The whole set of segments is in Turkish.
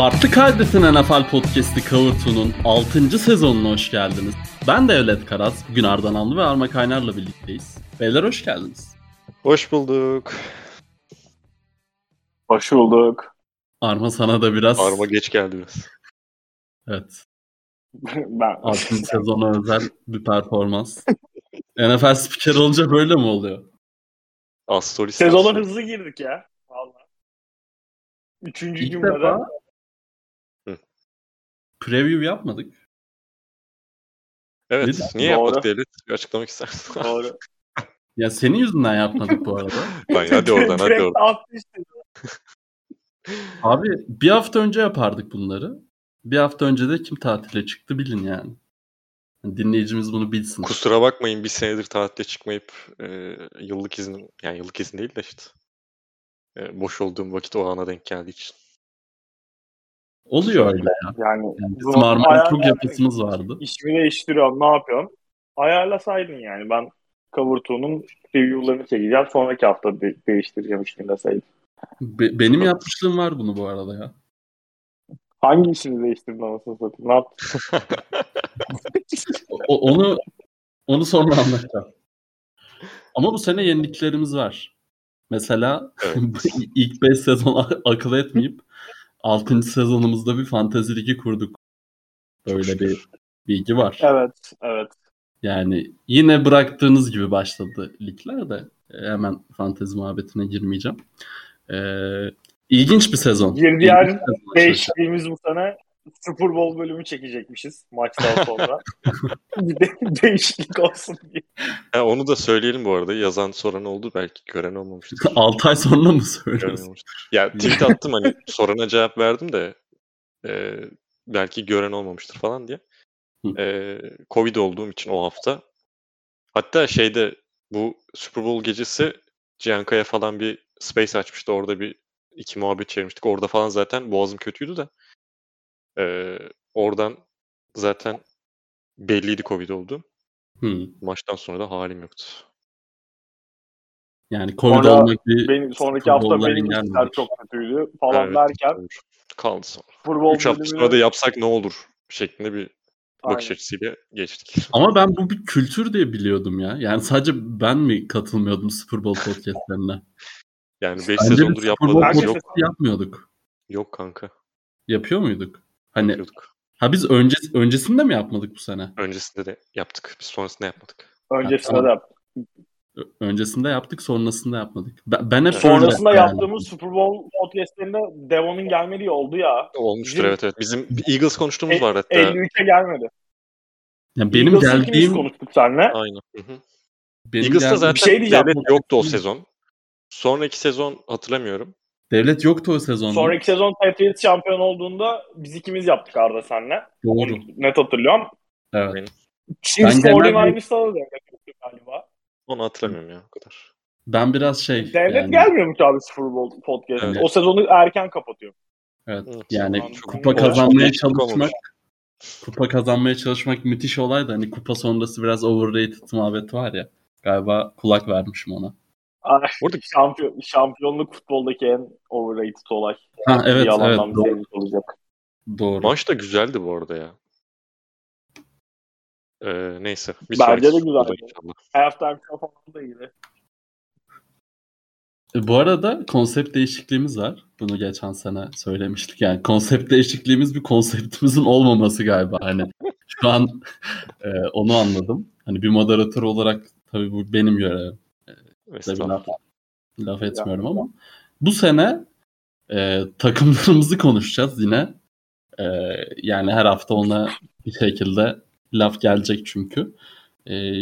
Farklı Kardeş'in NFL Podcast'i Kavurtu'nun 6. sezonuna hoş geldiniz. Ben de Evlet Karas, bugün Ardan Anlı ve Arma Kaynar'la birlikteyiz. Beyler hoş geldiniz. Hoş bulduk. Hoş bulduk. Arma sana da biraz... Arma geç geldi biraz. Evet. ben 6. sezona özel bir performans. NFL spiker olunca böyle mi oluyor? Astoris. Sezona hızlı girdik ya. Vallahi. Üçüncü İlk cümlede. defa. Preview yapmadık. Evet. Değil? Niye Doğru. yapmadık devlet? Bir açıklamak istersin. Doğru. Ya senin yüzünden yapmadık bu arada. Lan hadi oradan hadi oradan. Abi bir hafta önce yapardık bunları. Bir hafta önce de kim tatile çıktı bilin yani. Dinleyicimiz bunu bilsin. Kusura bakmayın bir senedir tatile çıkmayıp e, yıllık izin yani yıllık izin değil de işte e, boş olduğum vakit o ana denk geldiği için. Oluyor öyle ya. Yani Yani bizim Arma'nın çok yapısımız vardı. işimi değiştiriyorum ne yapıyorum? Ayarlasaydın yani. Ben Kavurtuğ'un review'larını çekeceğim. Sonraki hafta de- değiştireceğim deseydin. Be- benim yapmışlığım var bunu bu arada ya. Hangi işini değiştirdin anasını satayım? Ne yaptın? O- onu onu sonra anlatacağım. Ama bu sene yeniliklerimiz var. Mesela Evet. ilk 5 sezon akıl etmeyip 6. sezonumuzda bir fantezi ligi kurduk. Böyle bir bilgi var. Evet. Evet. Yani yine bıraktığınız gibi başladı ligler de e, hemen fantezi muhabbetine girmeyeceğim. Ee, ilginç bir sezon. Sezon açılışu. Değişikliğimiz bu sene Super Bowl bölümü çekecekmişiz maçtan sonra. bir de değişiklik olsun diye. Ha, onu da söyleyelim bu arada. Yazan soran oldu belki gören olmamıştır. 6 ay sonra mı söylüyorsun? Ya tweet attım hani sorana cevap verdim de e, belki gören olmamıştır falan diye. E, Covid olduğum için o hafta. Hatta şeyde bu Super Bowl gecesi Ciankaya falan bir space açmıştı. Orada bir iki muhabbet çevirmiştik. Orada falan zaten boğazım kötüydü de. E, oradan zaten belliydi Covid olduğum. Hı. Maçtan sonra da halim yoktu. Yani Covid Sonra olmak bir Benim, sonraki hafta benim işler çok kötüydü falan Evet, derken doğru. kaldı sonra. Bowl 3 hafta sonra da yapsak ne olur şeklinde bir bakış Aynen. açısıyla geçtik. Ama ben bu bir kültür diye biliyordum ya. Yani sadece ben mi katılmıyordum Super Bowl podcastlerine? Yani 5 Bence sezondur Herkes- yok. podcast yapmıyorduk. Yok kanka. Yapıyor muyduk? Hani Yapıyorduk. ha biz önce, öncesinde mi yapmadık bu sene? Öncesinde de yaptık. Biz sonrasında yapmadık. Öncesinde Ha, de yaptık. Öncesinde yaptık, sonrasında yapmadık. Ben, ben hep Sonrasında yani. yaptığımız Super Bowl podcastlerinde Devon'un gelmediği oldu ya. Olmuştur Bizim- evet evet. Bizim Eagles konuştuğumuz E- var hatta. 53'e gelmedi. Yani benim ikimiz geldiğim konuştuk seninle. Aynen. Hı hı. benim Eagles'ta geldiğim- zaten Bir şey devlet yoktu o sezon. Sonraki sezon hatırlamıyorum. Devlet yoktu o sezonda. Sonraki sezon Patriots şampiyon olduğunda biz ikimiz yaptık Arda senle. Doğru. Onu net hatırlıyorum. Evet. Chiefs genelde- 49ers'ta da devlet galiba. Onu hatırlamıyorum ya o kadar. Ben biraz şey Devlet yani, gelmiyormuş abi Super Bowl podcast. Evet. O sezonu erken kapatıyor. evet, Evet. yani Çok- kupa çok kazanmaya çalışmak kupa kazanmaya çalışmak müthiş olay da hani kupa sonrası biraz overrated muhabbeti var ya. Galiba kulak vermişim ona. Burada- Şampiyon, şampiyonluk futboldaki en overrated olay. Ha evet Bir evet doğru. sevmiş olacak. doğru. Maç da güzeldi bu arada ya. Ee, neyse. Bir Bence de güzeldi. inşallah. Halftime show falan da iyiydi. E, Bu arada konsept değişikliğimiz var. Bunu geçen sene söylemiştik. Yani konsept değişikliğimiz bir konseptimizin olmaması galiba. Hani şu an e, onu anladım. Hani bir moderatör olarak tabii bu benim görevim. Tabii laf, laf etmiyorum ama bu sene e, takımlarımızı konuşacağız yine. E, yani her hafta ona bir şekilde laf gelecek çünkü. E,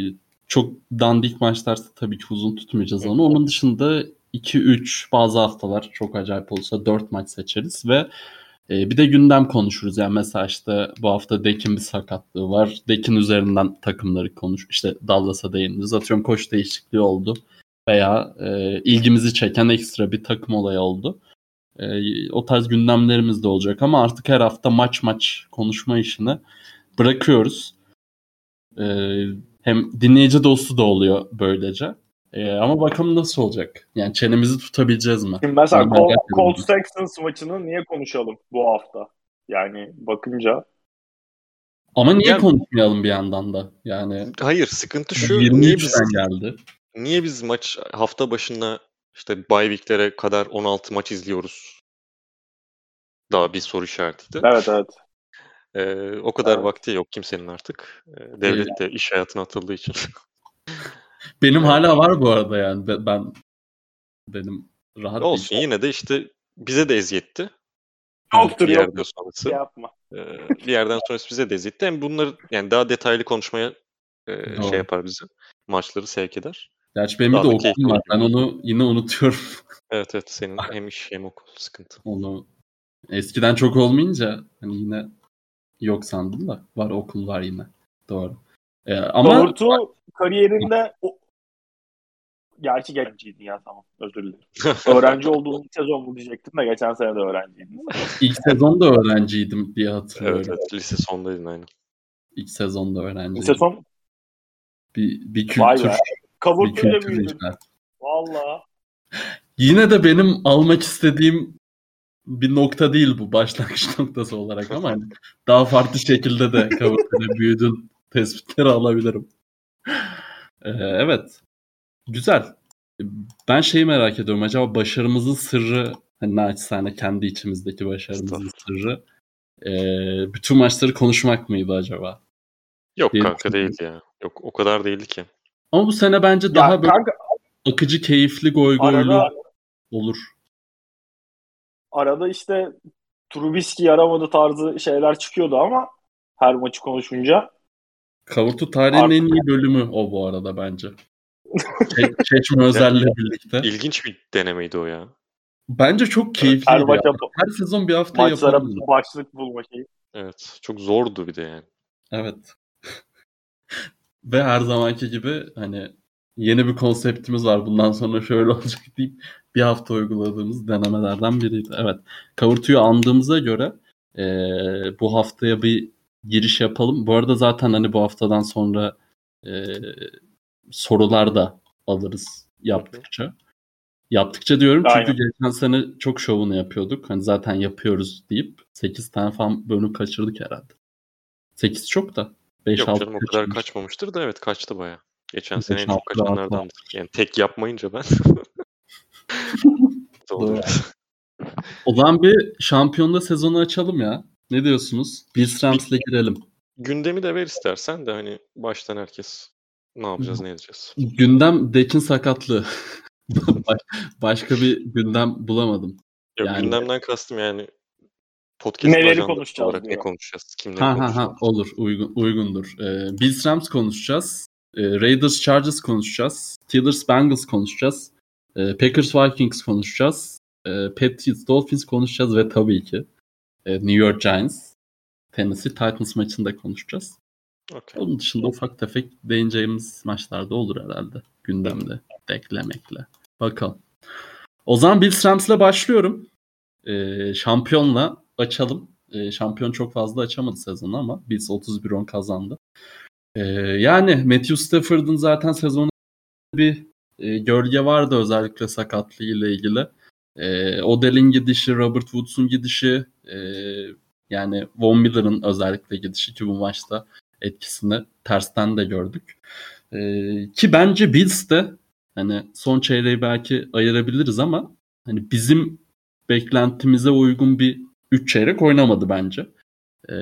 çok dandik maçlarsa tabii ki uzun tutmayacağız onu. Onun dışında 2-3 bazı haftalar çok acayip olursa 4 maç seçeriz ve e, bir de gündem konuşuruz. Yani mesela işte bu hafta Dek'in bir sakatlığı var. Dek'in üzerinden takımları konuş. İşte Dallas'a değiniriz. Atıyorum koç değişikliği oldu veya e, ilgimizi çeken ekstra bir takım olayı oldu. E, o tarz gündemlerimiz de olacak ama artık her hafta maç maç konuşma işini bırakıyoruz. E, hem dinleyici dostu da oluyor böylece. Ee, ama bakalım nasıl olacak? Yani çenemizi tutabileceğiz mi? Şimdi mesela Col-. Colts Texans maçını niye konuşalım bu hafta? Yani bakınca Ama niye Yani- konuşmayalım bir yandan da? Yani Hayır sıkıntı şu. Niye biz 23'ten geldi. Niye biz maç hafta başında işte bye week'lere kadar 16 maç izliyoruz? Daha bir soru işaretiydi. evet evet. Ee, o kadar Evet. vakti yok kimsenin artık. Ee, devlet de iş hayatına atıldığı için. Benim hala var bu arada yani. Be- Ben benim rahat Olsun yine de işte bize de eziyetti. Yoktur bir yerden sonrası. Şey yapma. Ee, bir yerden sonrası bize de eziyetti. Hem bunları yani daha detaylı konuşmaya e, şey yapar bizi. Maçları sevk eder. Gerçi benim bir Daha de da okulum var. Ben onu yine unutuyorum. Evet evet senin hem iş hem okul sıkıntı. Onu eskiden çok olmayınca hani yine yok sandım da var okul var yine. Doğru. Ee, ama Davut'u kariyerinde o... Gerçi genciydi ya tamam özür dilerim. Öğrenci olduğum ilk sezon mu diyecektim de geçen sene de öğrenciydim. ilk sezonda öğrenciydim diye hatırlıyorum. Evet evet lise sondaydın aynen. İlk sezonda öğrenciydim. İlk sezon Bir, bir vay kültür. Kavurtuyla inşa. Valla. Yine de benim almak istediğim bir nokta değil bu başlangıç noktası olarak ama hani daha farklı şekilde de kavurtuyla büyüdün tespitleri alabilirim. Ee, evet. Güzel. Ben şeyi merak ediyorum. Acaba başarımızın sırrı hani naçizane kendi içimizdeki başarımızın sırrı ee, bütün maçları konuşmak mıydı acaba? Yok Diye kanka düşünüyorum. değildi ya. Yok o kadar değildi ki. Ama bu sene bence daha Ya böyle kanka akıcı, keyifli, goy goylu arada, olur. arada işte Trubisky yaramadı tarzı şeyler çıkıyordu ama her maçı konuşunca Kavurtu tarihin Artık- en iyi bölümü o bu arada bence. Çe- Çeşme Özel'le birlikte. İlginç bir denemeydi o ya. Bence çok keyifliydi. her ya. maça Her sezon bir hafta maçlara yapalım. başlık bulma şeyi. Evet. Çok zordu bir de yani. Evet. Ve her zamanki gibi hani yeni bir konseptimiz var. Bundan sonra şöyle olacak deyip bir hafta uyguladığımız denemelerden biriydi. Evet. Kavurtuyu andığımıza göre eee, bu haftaya bir giriş yapalım. Bu arada zaten hani bu haftadan sonra eee, sorular da alırız yaptıkça. Yaptıkça diyorum çünkü Aynen. geçen sene çok şovunu yapıyorduk. Hani zaten yapıyoruz deyip 8 tane falan bölüm kaçırdık herhalde. 8 çok da. 5 Yok 6 canım o kadar kaçmamıştır da evet kaçtı baya. Geçen sene en çok kaçanlardandır. Yani tek yapmayınca ben. Doğru. O zaman bir şampiyonda sezonu açalım ya. Ne diyorsunuz? Bills Rams'le girelim. Gündemi de ver istersen de hani baştan herkes ne yapacağız ne edeceğiz. Gündem Dek'in sakatlığı. Baş- Başka bir gündem bulamadım. Yok Yani- gündemden kastım yani podcast Neleri konuşacağız olarak ne diyor. konuşacağız? Kimleri Ha ha konuşacağız? ha olur uygun uygundur. Ee, Bills Rams konuşacağız. Ee, Raiders Chargers konuşacağız. Steelers Bengals konuşacağız. Ee, Packers Vikings konuşacağız. Ee, Patriots Dolphins konuşacağız ve tabii ki e, New York Giants Tennessee Titans maçında konuşacağız. Okey. Onun dışında ufak tefek değineceğimiz maçlarda olur herhalde gündemde deklemekle. Bakalım. O zaman Bills Rams'le başlıyorum. Ee, şampiyonla açalım. Ee, şampiyon çok fazla açamadı sezonu ama Bills 31-10 kazandı. Ee, yani Matthew Stafford'ın zaten sezonu bir e, gölge vardı özellikle sakatlığı ile ilgili. Ee, Odell'in gidişi, Robert Woods'un gidişi, e, yani Von Miller'ın özellikle gidişi ki bu maçta etkisini tersten de gördük. Ee, ki bence Bills de hani son çeyreği belki ayırabiliriz ama hani bizim beklentimize uygun bir 3 çeyrek oynamadı bence. Ee,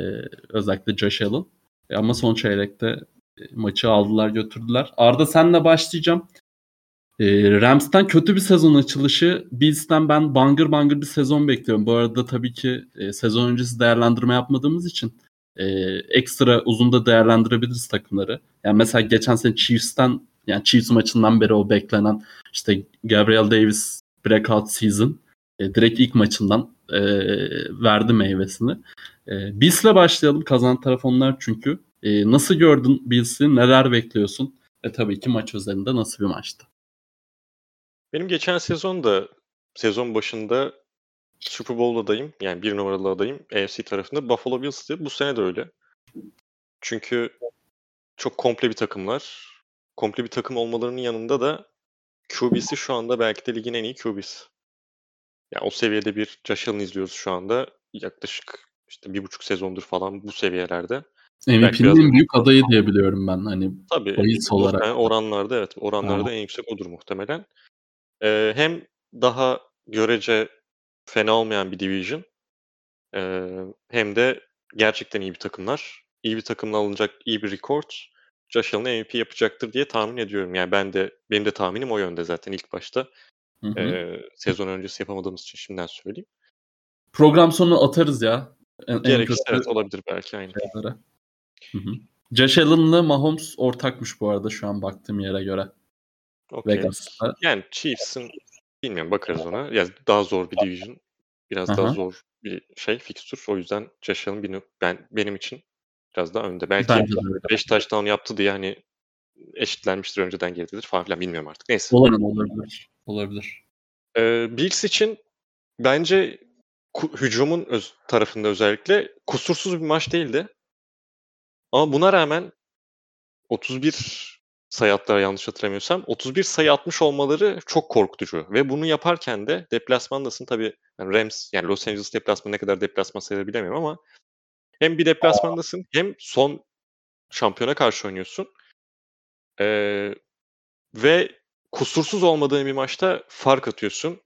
özellikle Josh Allen. E, ama son çeyrekte e, maçı aldılar götürdüler. Arda senle başlayacağım. Ee, Rams'ten kötü bir sezon açılışı. Bills'ten ben bangır bangır bir sezon bekliyorum. Bu arada tabii ki e, sezon öncesi değerlendirme yapmadığımız için e, ekstra uzun da değerlendirebiliriz takımları. Yani mesela geçen sene Chiefs'ten yani Chiefs maçından beri o beklenen işte Gabriel Davis breakout season e, direkt ilk maçından e, verdi meyvesini. E, Bills'le başlayalım. Kazanan taraf onlar çünkü. E, nasıl gördün Bills'i? Neler bekliyorsun? Ve tabii ki maç üzerinde nasıl bir maçtı? Benim geçen sezon da sezon başında Super Bowl adayım. Yani bir numaralı adayım AFC tarafında Buffalo Bills'ti. Bu sene de öyle. Çünkü çok komple bir takımlar. Komple bir takım olmalarının yanında da QB'si şu anda belki de ligin en iyi QB'si. Yani o seviyede bir Josh Allen izliyoruz şu anda. Yaklaşık işte bir buçuk sezondur falan bu seviyelerde. MVP'nin en büyük adayı diye biliyorum ben. Hani Tabii. bahis olarak. Oranlarda evet. Oranlarda Tamam. en yüksek odur muhtemelen. Ee, hem daha görece fena olmayan bir division. Ee, hem de gerçekten iyi bir takımlar. İyi bir takımla alınacak iyi bir record. Josh Allen MVP yapacaktır diye tahmin ediyorum. Yani ben de benim de tahminim o yönde zaten ilk başta. Hı hı. Ee, sezon öncesi yapamadığımız için şimdiden söyleyeyim. Program sonu atarız ya. En, Gerekirse evet olabilir belki aynı. şeylere. Hı hı. Josh Allen'la Mahomes ortakmış bu arada şu an baktığım yere göre. Okey. Vegas'ta. Yani Chiefs'in bilmiyorum bakarız ona. Ya daha zor bir division. Biraz daha Aha. zor bir şey fixture. O yüzden Josh Allen ben, benim için biraz daha önde. Belki Bence de öyle. 5 touchdown yaptı diye hani eşitlenmiştir önceden geridedir falan filan bilmiyorum artık. Neyse. Olabilir. Olabilir. Olabilir. Ee, Bills için bence hücumun öz- tarafında özellikle kusursuz bir maç değildi. Ama buna rağmen 31 sayı attılar yanlış hatırlamıyorsam. 31 sayı atmış olmaları çok korkutucu. Ve bunu yaparken de deplasmandasın tabii yani Rams yani Los Angeles deplasmanı ne kadar deplasman sayılır bilemiyorum ama hem bir deplasmandasın hem son şampiyona karşı oynuyorsun. Ee, ve kusursuz olmadığın bir maçta fark atıyorsun.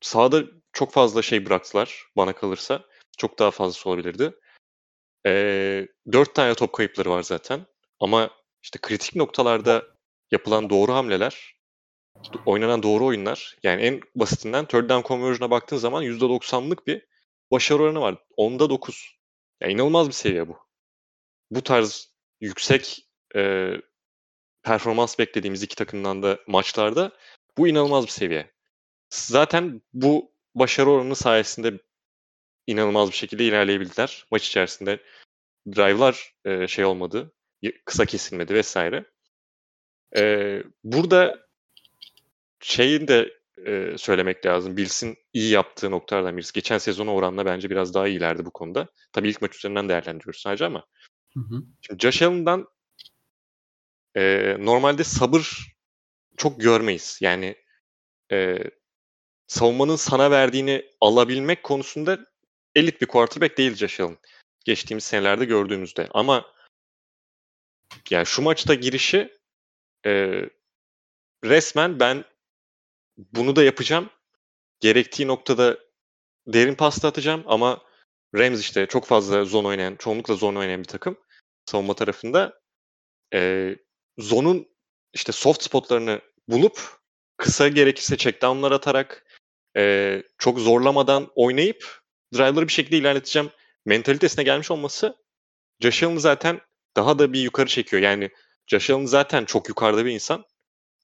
Sahada çok fazla şey bıraktılar bana kalırsa. Çok daha fazlası olabilirdi. Ee, dört tane top kayıpları var zaten. Ama işte kritik noktalarda yapılan doğru hamleler, oynanan doğru oyunlar. Yani en basitinden third down conversion'a baktığın zaman %90'lık bir başarı oranı var. Onda 9. Yani inanılmaz bir seviye bu. Bu tarz yüksek e, performans beklediğimiz iki takımdan da maçlarda bu inanılmaz bir seviye. Zaten bu başarı oranı sayesinde inanılmaz bir şekilde ilerleyebildiler. Maç içerisinde drive'lar e, şey olmadı, kısa kesilmedi vesaire. E, burada şeyi de e, söylemek lazım. Bills'in iyi yaptığı noktalardan birisi. Geçen sezona oranla bence biraz daha iyilerdi bu konuda. Tabii ilk maç üzerinden değerlendiriyoruz sadece ama. Hı hı. Şimdi Josh Allen'dan e, normalde sabır çok görmeyiz. Yani e, savunmanın sana verdiğini alabilmek konusunda elit bir quarterback değil Josh Allen. Geçtiğimiz senelerde gördüğümüzde. Ama yani şu maçta girişi e, resmen ben bunu da yapacağım. Gerektiği noktada derin pasta atacağım ama Rams işte çok fazla zone oynayan, çoğunlukla zone oynayan bir takım savunma tarafında. E, zonun işte soft spotlarını bulup kısa gerekirse checkdownlar atarak e, çok zorlamadan oynayıp drive'ları bir şekilde ilerleteceğim mentalitesine gelmiş olması Josh Allen'ı zaten daha da bir yukarı çekiyor. Yani Josh Allen zaten çok yukarıda bir insan,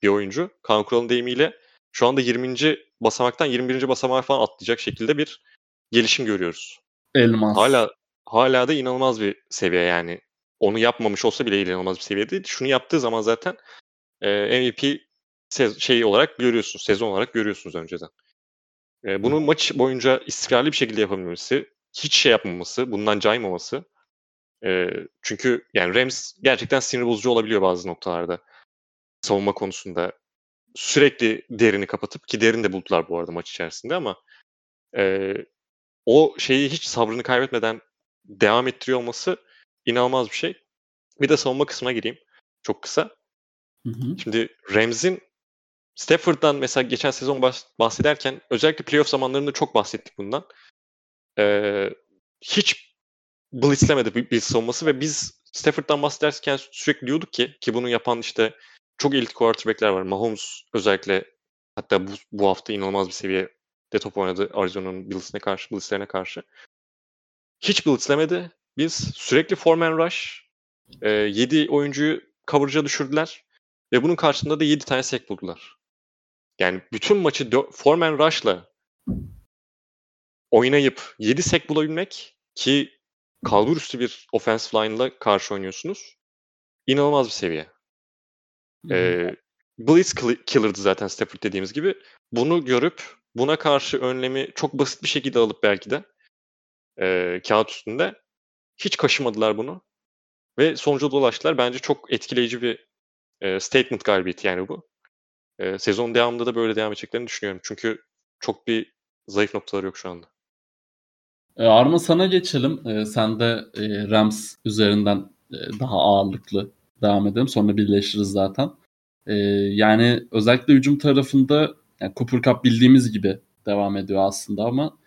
bir oyuncu. Kaan Kural'ın deyimiyle şu anda 20. basamaktan 21. basamağa falan atlayacak şekilde bir gelişim görüyoruz. Elmas. Hala hala da inanılmaz bir seviye yani. Onu yapmamış olsa bile inanılmaz bir seviye değil. Şunu yaptığı zaman zaten e, MVP şey olarak görüyorsunuz, sezon olarak görüyorsunuz önceden. E, bunu maç boyunca istikrarlı bir şekilde yapabilmesi, hiç şey yapmaması, bundan caymaması. E, çünkü yani Rams gerçekten sinir bozucu olabiliyor bazı noktalarda. Savunma konusunda. Sürekli derini kapatıp ki derin de buldular bu arada maç içerisinde ama e, o şeyi hiç sabrını kaybetmeden devam ettiriyor olması inanılmaz bir şey. Bir de savunma kısmına gireyim. Çok kısa. Hı hı. Şimdi Rams'in Stafford'dan mesela geçen sezon bahs- bahsederken özellikle playoff zamanlarında çok bahsettik bundan. Ee, hiç blitzlemedi bir, bir savunması ve biz Stafford'dan bahsederken sürekli diyorduk ki ki bunu yapan işte çok elit quarterback'ler var. Mahomes özellikle hatta bu, bu hafta inanılmaz bir seviyede top oynadı Arizona'nın Bills'ine karşı, Bills'lerine karşı. Hiç blitzlemedi. Biz sürekli four-man rush 7 oyuncuyu coverage'a düşürdüler ve bunun karşısında da 7 tane sack buldular. Yani bütün maçı four-man rush'la oynayıp 7 sack bulabilmek ki kalbur üstü bir offensive line'la karşı oynuyorsunuz. İnanılmaz bir seviye. Ee, Blitz kill- killer'dı zaten Stafford dediğimiz gibi. Bunu görüp buna karşı önlemi çok basit bir şekilde alıp belki de e, kağıt üstünde hiç kaşımadılar bunu. Ve sonuca dolaştılar. Bence çok etkileyici bir e, statement galibiyeti yani bu. E, sezon devamında da böyle devam edeceklerini düşünüyorum. Çünkü çok bir zayıf noktaları yok şu anda. Arma sana geçelim. E, sen de e, Rams üzerinden e, daha ağırlıklı devam edelim. Sonra birleşiriz zaten. E, yani özellikle hücum tarafında yani Cooper Cup bildiğimiz gibi devam ediyor aslında ama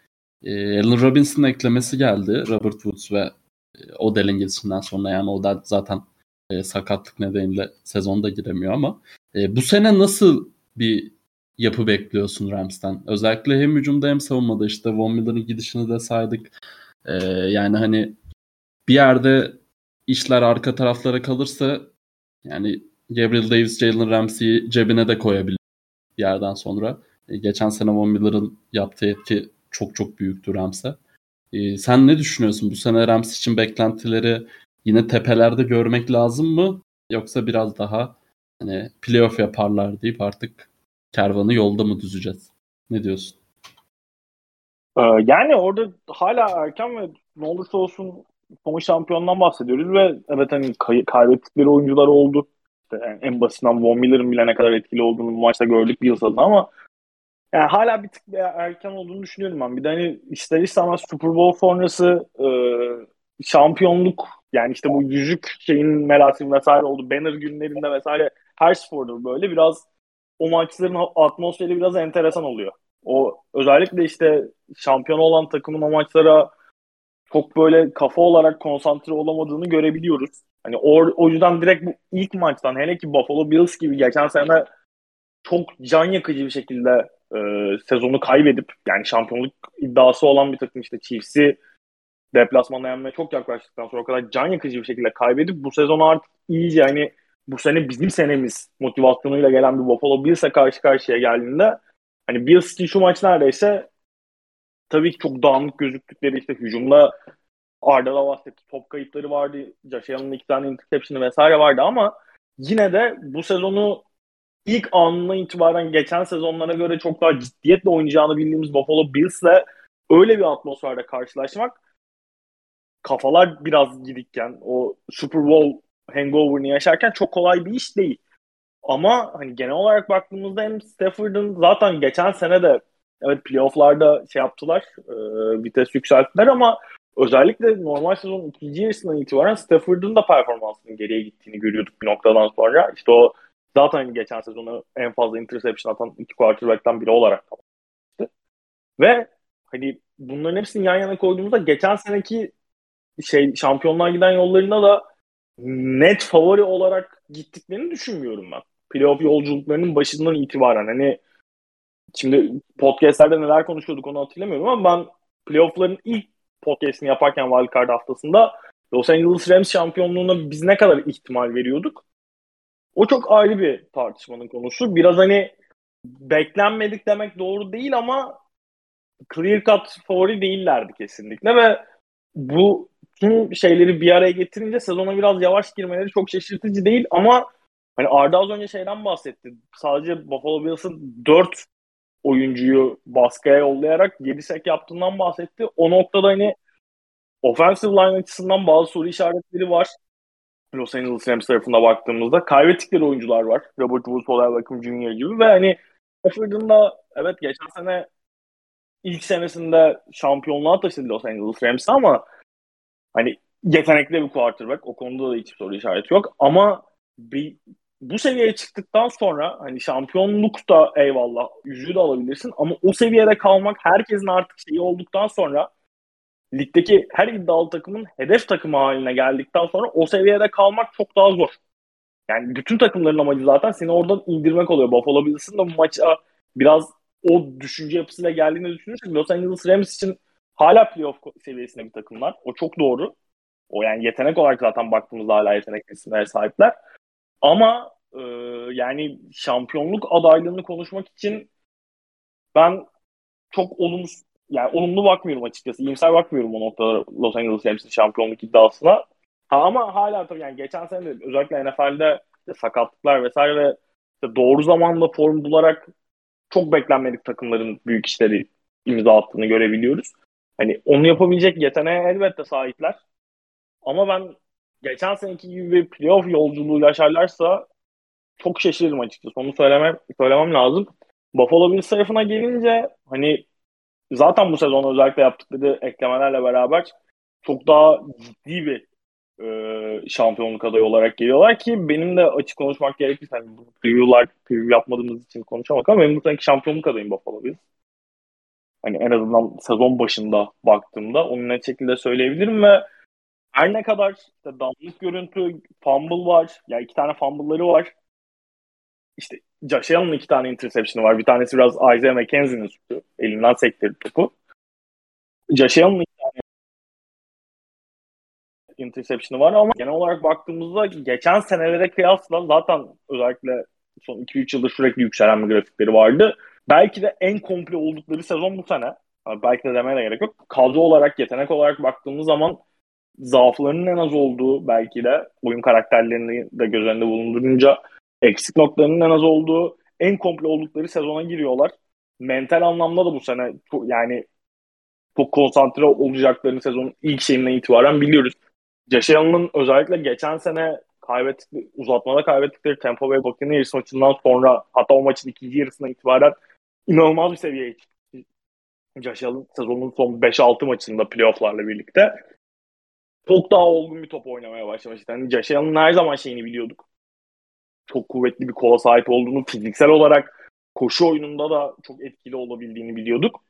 e, Allen Robinson'ın eklemesi geldi. Robert Woods ve e, Odell'in gidişinden sonra yani Odell zaten e, sakatlık nedeniyle sezonda giremiyor ama e, bu sene nasıl bir yapı bekliyorsun Rams'ten? Özellikle hem hücumda hem savunmada işte Von Miller'ın gidişini de saydık. E, yani hani bir yerde işler arka taraflara kalırsa yani Gabriel Davis, Jalen Ramsey'i cebine de koyabilir bir yerden sonra. E, geçen sene Von Miller'ın yaptığı etki çok çok büyüktü Rams'e. E, sen ne düşünüyorsun? Bu sene Rams için beklentileri yine tepelerde görmek lazım mı? Yoksa biraz daha hani playoff yaparlar deyip artık kervanı yolda mı düzeceğiz? Ne diyorsun? Ee, yani orada hala erken ve ne olursa olsun Koma şampiyondan bahsediyoruz ve evet hani kay- kaybettikleri oyuncular oldu. İşte en basitinden Von Miller'ın bile ne kadar etkili olduğunu bu maçta gördük bir yıl ama yani hala bir tık erken olduğunu düşünüyorum ben. Bir de hani ister istemez Super Bowl sonrası e, şampiyonluk yani işte bu yüzük şeyin merasim vesaire oldu. Banner günlerinde vesaire her sporda böyle biraz o maçların atmosferi biraz enteresan oluyor. O özellikle işte şampiyon olan takımın o maçlara çok böyle kafa olarak konsantre olamadığını görebiliyoruz. Hani o, o yüzden direkt bu ilk maçtan hele ki Buffalo Bills gibi geçen sene çok can yakıcı bir şekilde e, sezonu kaybedip yani şampiyonluk iddiası olan bir takım işte Chiefs'i deplasmanda yenmeye çok yaklaştıktan sonra o kadar can yakıcı bir şekilde kaybedip bu sezonu artık iyice hani bu sene bizim senemiz motivasyonuyla gelen bir Buffalo Bills'e karşı karşıya geldiğinde hani Bills için şu maç neredeyse tabii ki çok dağınık gözüktükleri işte hücumda Arda da bahsetti. Top kayıpları vardı. Josh iki tane interception'ı vesaire vardı ama yine de bu sezonu ilk anına itibaren geçen sezonlara göre çok daha ciddiyetle oynayacağını bildiğimiz Buffalo Bills'le öyle bir atmosferde karşılaşmak kafalar biraz gidikken o Super Bowl hangover'ını yaşarken çok kolay bir iş değil. Ama hani genel olarak baktığımızda hem Stafford'ın zaten geçen sene de evet playofflarda şey yaptılar, e, vites yükselttiler ama özellikle normal sezonun ikinci yarısından itibaren Stafford'ın da performansının geriye gittiğini görüyorduk bir noktadan sonra. İşte o zaten geçen sezonu en fazla interception atan iki quarterback'tan biri olarak kapatmıştı. Ve hani bunların hepsini yan yana koyduğumuzda geçen seneki şey şampiyonlar giden yollarında da net favori olarak gittiklerini düşünmüyorum ben. Playoff yolculuklarının başından itibaren hani şimdi podcastlerde neler konuşuyorduk onu hatırlamıyorum ama ben playoff'ların ilk podcast'ini yaparken wildcard haftasında Los Angeles Rams şampiyonluğuna biz ne kadar ihtimal veriyorduk? O çok ayrı bir tartışmanın konusu. Biraz hani beklenmedik demek doğru değil ama clear cut favori değillerdi kesinlikle ve bu tüm şeyleri bir araya getirince sezona biraz yavaş girmeleri çok şaşırtıcı değil ama hani Arda az önce şeyden bahsetti. Sadece Buffalo Bills'ın 4 oyuncuyu baskıya yollayarak 7 sek yaptığından bahsetti. O noktada hani offensive line açısından bazı soru işaretleri var. Los Angeles Rams tarafına baktığımızda kaybettikleri oyuncular var. Robert Woods, Odell Beckham Jr. gibi ve hani Stafford'ın da evet geçen sene ilk senesinde şampiyonluğa taşıdı Los Angeles Rams ama hani yetenekli bir quarterback. O konuda da hiç soru işareti yok. Ama bir, bu seviyeye çıktıktan sonra hani şampiyonluk da eyvallah yüzüğü de alabilirsin ama o seviyede kalmak herkesin artık şeyi olduktan sonra ligdeki her iddialı takımın hedef takımı haline geldikten sonra o seviyede kalmak çok daha zor. Yani bütün takımların amacı zaten seni oradan indirmek oluyor. Buffalo Bills'ın da maça biraz o düşünce yapısıyla geldiğini düşünürsek Los Angeles Rams için hala playoff seviyesinde bir takımlar. O çok doğru. O yani yetenek olarak zaten baktığımızda hala yetenek isimlere sahipler. Ama e, yani şampiyonluk adaylığını konuşmak için ben çok olumsuz yani olumlu bakmıyorum açıkçası. İyimser bakmıyorum o noktada Los Angeles Rams'in şampiyonluk iddiasına. Ha, ama hala tabii yani geçen sene de özellikle NFL'de işte sakatlıklar vesaire ve işte doğru zamanda form bularak çok beklenmedik takımların büyük işleri imza attığını görebiliyoruz. Hani onu yapabilecek yeteneğe elbette sahipler. Ama ben geçen seneki gibi bir playoff yolculuğu yaşarlarsa çok şaşırdım açıkçası. Onu söylemem, söylemem lazım. Buffalo Bills tarafına gelince hani zaten bu sezon özellikle yaptıkları eklemelerle beraber çok daha ciddi bir e, şampiyonluk adayı olarak geliyorlar ki benim de açık konuşmak gerekirse hani bu preview'lar preview yapmadığımız için konuşamak ama benim bu seneki şampiyonluk adayım Buffalo Bills. Hani en azından sezon başında baktığımda onu net şekilde söyleyebilirim ve her ne kadar işte damlık görüntü, fumble var. Ya yani iki tane fumble'ları var. İşte Josh Allen'ın iki tane interception'ı var. Bir tanesi biraz Isaiah McKenzie'nin suçu. Elinden sektirdi topu. Josh Allen'ın iki tane interception'ı var ama genel olarak baktığımızda geçen senelere kıyasla zaten özellikle son 2-3 yıldır sürekli yükselen bir grafikleri vardı. Belki de en komple oldukları sezon bu sene. Belki de demeye de gerek yok. Kadro olarak, yetenek olarak baktığımız zaman zaaflarının en az olduğu belki de oyun karakterlerini de göz önünde bulundurunca eksik noktalarının en az olduğu en komple oldukları sezona giriyorlar. Mental anlamda da bu sene yani çok konsantre olacaklarını sezonun ilk şeyinden itibaren biliyoruz. Allen'ın özellikle geçen sene kaybettikleri, uzatmada kaybettikleri Tampa Bay Buccaneers maçından sonra hatta o maçın ikinci yarısına itibaren inanılmaz bir seviyeye çıktı. Allen sezonun son 5-6 maçında playofflarla birlikte çok daha olgun bir top oynamaya başlamıştı. Yani Allen'ın her zaman şeyini biliyorduk. Çok kuvvetli bir kola sahip olduğunu, fiziksel olarak koşu oyununda da çok etkili olabildiğini biliyorduk.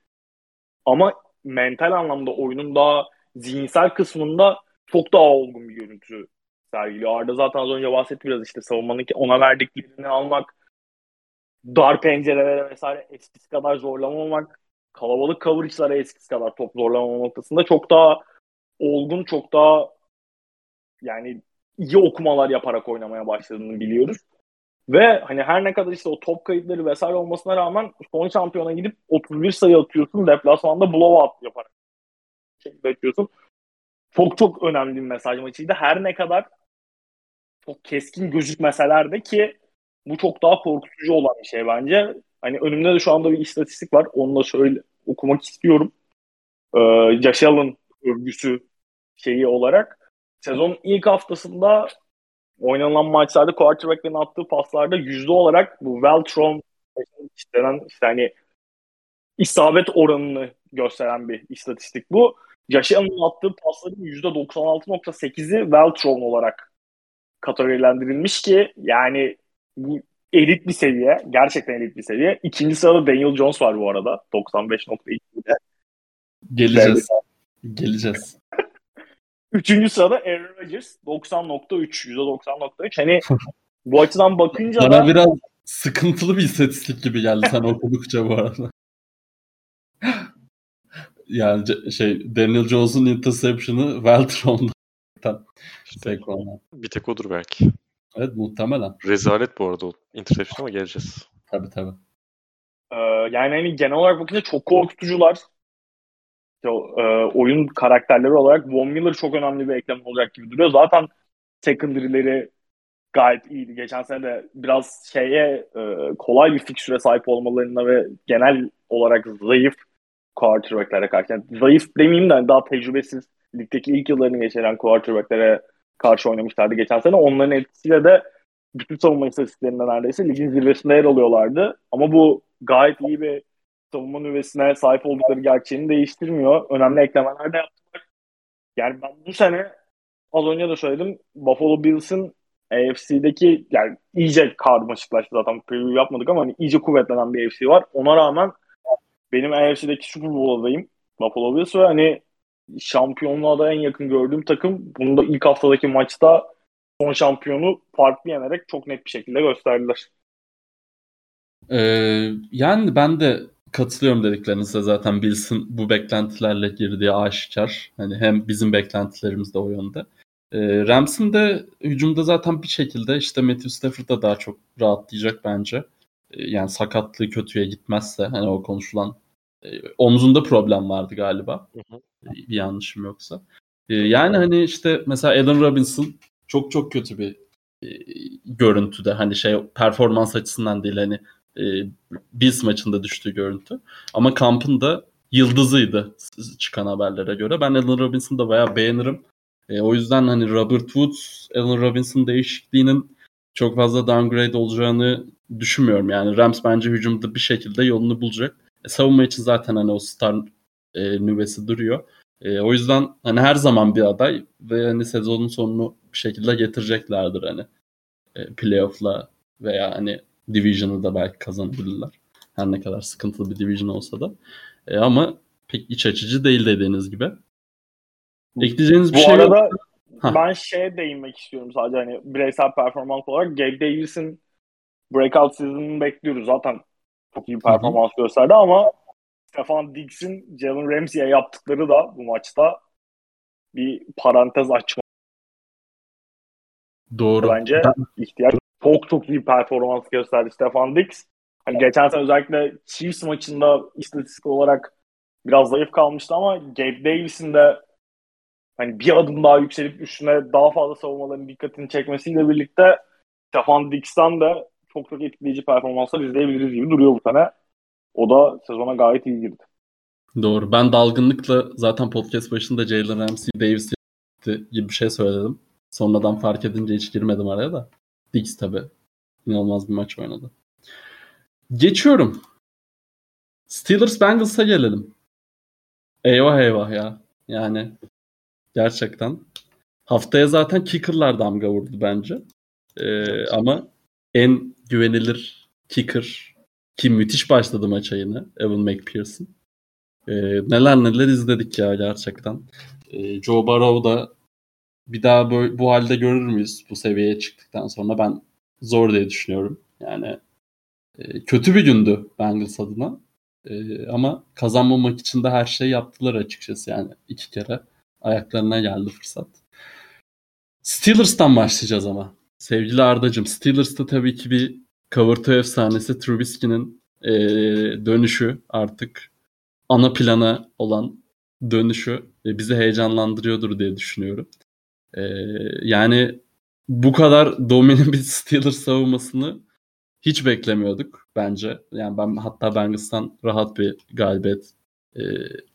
Ama mental anlamda oyunun daha zihinsel kısmında çok daha olgun bir görüntü sergiliyor. Arda zaten az önce bahsetti biraz işte savunmanın ona verdiklerini almak, dar pencerelere vesaire eskisi kadar zorlamamak, kalabalık coverage'lara eskisi kadar top zorlamama noktasında çok daha olgun, çok daha yani iyi okumalar yaparak oynamaya başladığını biliyoruz. Ve hani her ne kadar işte o top kayıtları vesaire olmasına rağmen son şampiyona gidip 31 sayı atıyorsun. Deplasmanda blowout yaparak şekilde atıyorsun. Çok çok önemli bir mesaj maçıydı. Her ne kadar çok keskin gözükmeseler de ki bu çok daha korkutucu olan bir şey bence. Hani önümde de şu anda bir istatistik var. Onu da şöyle okumak istiyorum. Ee, Allen övgüsü şeyi olarak sezonun ilk haftasında oynanan maçlarda quarterback'lerin attığı paslarda yüzde olarak bu Veltron denen işte hani isabet oranını gösteren bir istatistik bu. Josh Allen'ın attığı pasların %96.8'i Veltron olarak kategorilendirilmiş ki yani bu elit bir seviye. Gerçekten elit bir seviye. İkinci sırada Daniel Jones var bu arada. 95.2'de. Geleceğiz. Geleceğiz. Üçüncü sırada Aaron Rodgers 90.3, %90.3. Hani bu açıdan bakınca Bana da... biraz sıkıntılı bir istatistik gibi geldi sen okudukça bu arada. yani şey Daniel Jones'un interception'ı Veltron'da. İşte, bir tek odur belki. Evet muhtemelen. Rezalet bu arada o interception ama geleceğiz. Tabii tabii. Ee, yani hani genel olarak bakınca çok korkutucular. İşte, e, oyun karakterleri olarak Von Miller çok önemli bir eklem olacak gibi duruyor. Zaten secondary'leri gayet iyiydi. Geçen sene de biraz şeye e, kolay bir fikstüre sahip olmalarına ve genel olarak zayıf quarterback'lere karşı. Yani zayıf demeyeyim de daha tecrübesiz ligdeki ilk yıllarını geçiren quarterback'lere karşı oynamışlardı geçen sene. Onların etkisiyle de bütün savunma istatistiklerinde neredeyse ligin zirvesinde yer alıyorlardı. Ama bu gayet iyi bir savunma nüvesine sahip oldukları gerçeğini değiştirmiyor. Önemli eklemeler de yaptılar. Yani ben bu sene az önce de söyledim Buffalo Bills'in AFC'deki yani iyice karmaşıklaştı zaten preview yapmadık ama hani iyice kuvvetlenen bir AFC var. Ona rağmen benim AFC'deki Super Bowl adayım Buffalo Bills ve hani şampiyonluğa da en yakın gördüğüm takım bunu da ilk haftadaki maçta son şampiyonu farklı yenerek çok net bir şekilde gösterdiler. Ee, yani ben de katılıyorum dediklerinize zaten Bills'in bu beklentilerle girdiği aşikar. Hani hem bizim beklentilerimiz de o yönde. Ee, Rams'in de hücumda zaten bir şekilde işte Matthew Stafford da daha çok rahatlayacak bence. Ee, yani sakatlığı kötüye gitmezse hani o konuşulan e, omzunda problem vardı galiba. Hı hı. Bir yanlışım yoksa. Ee, yani hani işte mesela Allen Robinson çok çok kötü bir e, görüntüde hani şey performans açısından değil hani e, Bills maçında düştüğü görüntü. Ama kampın da yıldızıydı çıkan haberlere göre. Ben Allen Robinson'ı da bayağı beğenirim. E, o yüzden hani Robert Woods, Allen Robinson değişikliğinin çok fazla downgrade olacağını düşünmüyorum. Yani Rams bence hücumda bir şekilde yolunu bulacak. E, savunma için zaten hani o star e, nüvesi duruyor. E, o yüzden hani her zaman bir aday ve hani sezonun sonunu bir şekilde getireceklerdir hani e, playoff'la veya hani division'ı da belki kazanabilirler. Her ne kadar sıkıntılı bir division olsa da. E, ama pek iç açıcı değil dediğiniz gibi. Ekleyeceğiniz bir Bu şey arada yok. ben şeye değinmek istiyorum sadece hani bireysel performans olarak. Gabe Davis'in breakout season'ını bekliyoruz. Zaten çok iyi performans gösterdi ama Stefan Diggs'in Jalen Ramsey'e yaptıkları da bu maçta bir parantez açma Doğru. bence Ben- ihtiyaç. Çok çok iyi performans gösterdi Stefan Diggs. Hani geçen sene özellikle Chiefs maçında istatistik olarak biraz zayıf kalmıştı ama Gabe Davis'in de hani bir adım daha yükselip üstüne daha fazla savunmaların dikkatini çekmesiyle birlikte Stefan Diggs'ten de çok çok etkileyici performanslar izleyebiliriz gibi duruyor bu sene. O da sezona gayet iyi girdi. Doğru. Ben dalgınlıkla zaten podcast başında Jalen Ramsey Davis gibi bir şey söyledim. Sonradan fark edince hiç girmedim araya da. Diggs tabi. İnanılmaz bir maç oynadı. Geçiyorum. Steelers Bengals'a gelelim. Eyvah eyvah ya. Yani gerçekten. Haftaya zaten kicker'lar damga vurdu bence. Ee, ama en güvenilir kicker ki müthiş başladı maça yine Evan McPherson. Ee, neler neler izledik ya gerçekten. Ee, Joe Burrow da bir daha böyle, bu halde görür müyüz bu seviyeye çıktıktan sonra ben zor diye düşünüyorum. Yani e, kötü bir gündü Bengals adına. E, ama kazanmamak için de her şeyi yaptılar açıkçası yani iki kere ayaklarına geldi fırsat. Steelers'tan başlayacağız ama. Sevgili Arda'cığım Steelers'ta tabii ki bir cover two efsanesi Trubisky'nin e, dönüşü artık ana plana olan dönüşü e, bizi heyecanlandırıyordur diye düşünüyorum. E, yani bu kadar domine bir Steelers savunmasını hiç beklemiyorduk bence. Yani ben hatta Bengals'tan rahat bir galibiyet e,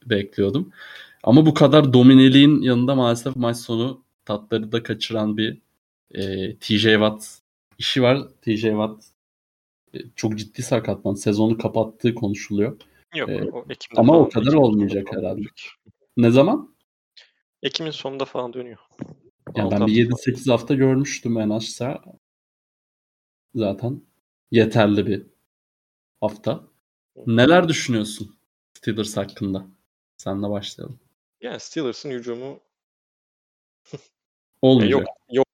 bekliyordum. Ama bu kadar domineliğin yanında maalesef maç sonu tatları da kaçıran bir e, TJ Watt işi var. TJ Watt e, çok ciddi sakatlan. Sezonu kapattığı konuşuluyor. Yok Ee, o Ekim'de ama o kadar olmayacak herhalde. Ne zaman? Ekim'in sonunda falan dönüyor. Yani ben bir hafta 7-8 hafta görmüştüm en azsa. Zaten yeterli bir hafta. Neler düşünüyorsun Steelers hakkında? Senle başlayalım. Yani Steelers'ın hücumu ya Olmayacak. yok yok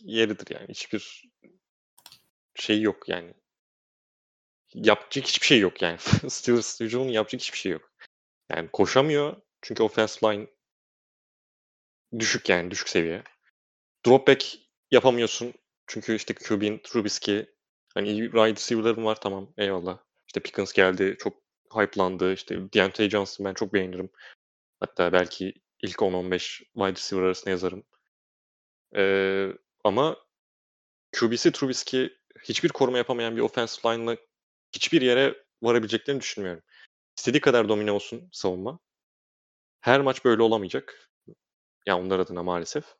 yeridir yani. Hiçbir şey yok yani. Yapacak hiçbir şey yok yani. Steelers hücumunun yapacak hiçbir şey yok. Yani koşamıyor çünkü offensive line düşük yani düşük seviye. Drop back yapamıyorsun çünkü işte QB'in Trubisky hani iyi wide receiver'ların var tamam eyvallah. İşte Pickens geldi çok hype'landı. İşte Deontay Johnson ben çok beğenirim. Hatta belki ilk 10-15 wide receiver arasında yazarım. Ee, ama QB'si Trubisky hiçbir koruma yapamayan bir offensive line'la hiçbir yere varabileceklerini düşünmüyorum. İstediği kadar domine olsun savunma. Her maç böyle olamayacak. Yani onlar adına maalesef.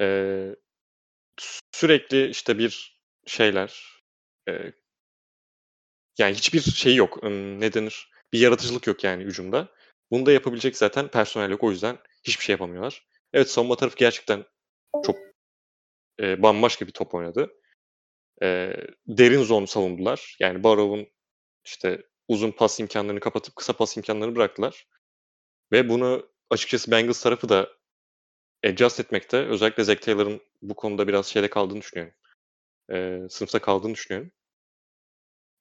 Ee, sürekli işte bir şeyler e, yani hiçbir şey yok. Ne denir? Bir yaratıcılık yok yani hücumda. Bunu da yapabilecek zaten personel yok. O yüzden hiçbir şey yapamıyorlar. Evet savunma tarafı gerçekten çok e, bambaşka bir top oynadı. E, derin zon savundular. Yani Barrow'un işte uzun pas imkanlarını kapatıp kısa pas imkanlarını bıraktılar. Ve bunu açıkçası Bengals tarafı da adjust etmekte. Özellikle Zach Taylor'ın bu konuda biraz şeyde kaldığını düşünüyorum. E, sınıfta kaldığını düşünüyorum.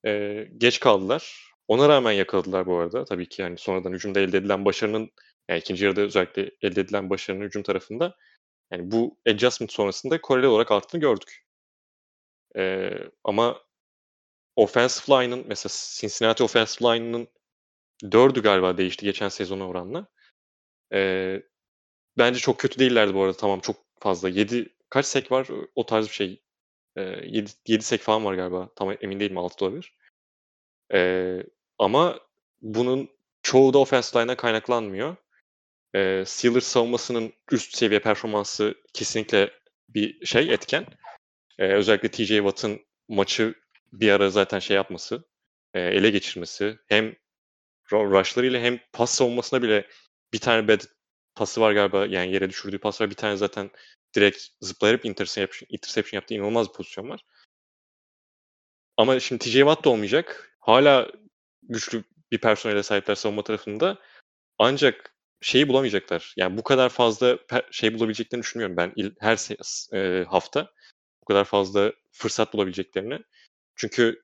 E, geç kaldılar. Ona rağmen yakaladılar bu arada. Tabii ki yani sonradan hücumda elde edilen başarının yani ikinci yarıda özellikle elde edilen başarının hücum tarafında yani bu adjustment sonrasında koreli olarak arttığını gördük. E, ama offensive line'ın mesela Cincinnati offensive line'ının dördü galiba değişti geçen sezona oranla. E, bence çok kötü değillerdi bu arada. Tamam çok fazla. 7 kaç sek var? O tarz bir şey. E, 7, 7 sek falan var galiba. Tam emin değilim 6 da olabilir. E, ama bunun çoğu da offensive line'dan kaynaklanmıyor. E, Steelers savunmasının üst seviye performansı kesinlikle bir şey etken. e, özellikle TJ Watt'ın maçı bir ara zaten şey yapması, e, ele geçirmesi hem rushlarıyla hem pas savunmasına bile bir tane bad pası var galiba yani yere düşürdüğü pas var. Bir tane zaten direkt zıplayıp interception, interception yaptığı inanılmaz bir pozisyon var. Ama şimdi TJ Watt da olmayacak. Hala güçlü bir personele sahipler savunma tarafında. Ancak şeyi bulamayacaklar. Yani bu kadar fazla şey bulabileceklerini düşünmüyorum ben her e, hafta. Bu kadar fazla fırsat bulabileceklerini. Çünkü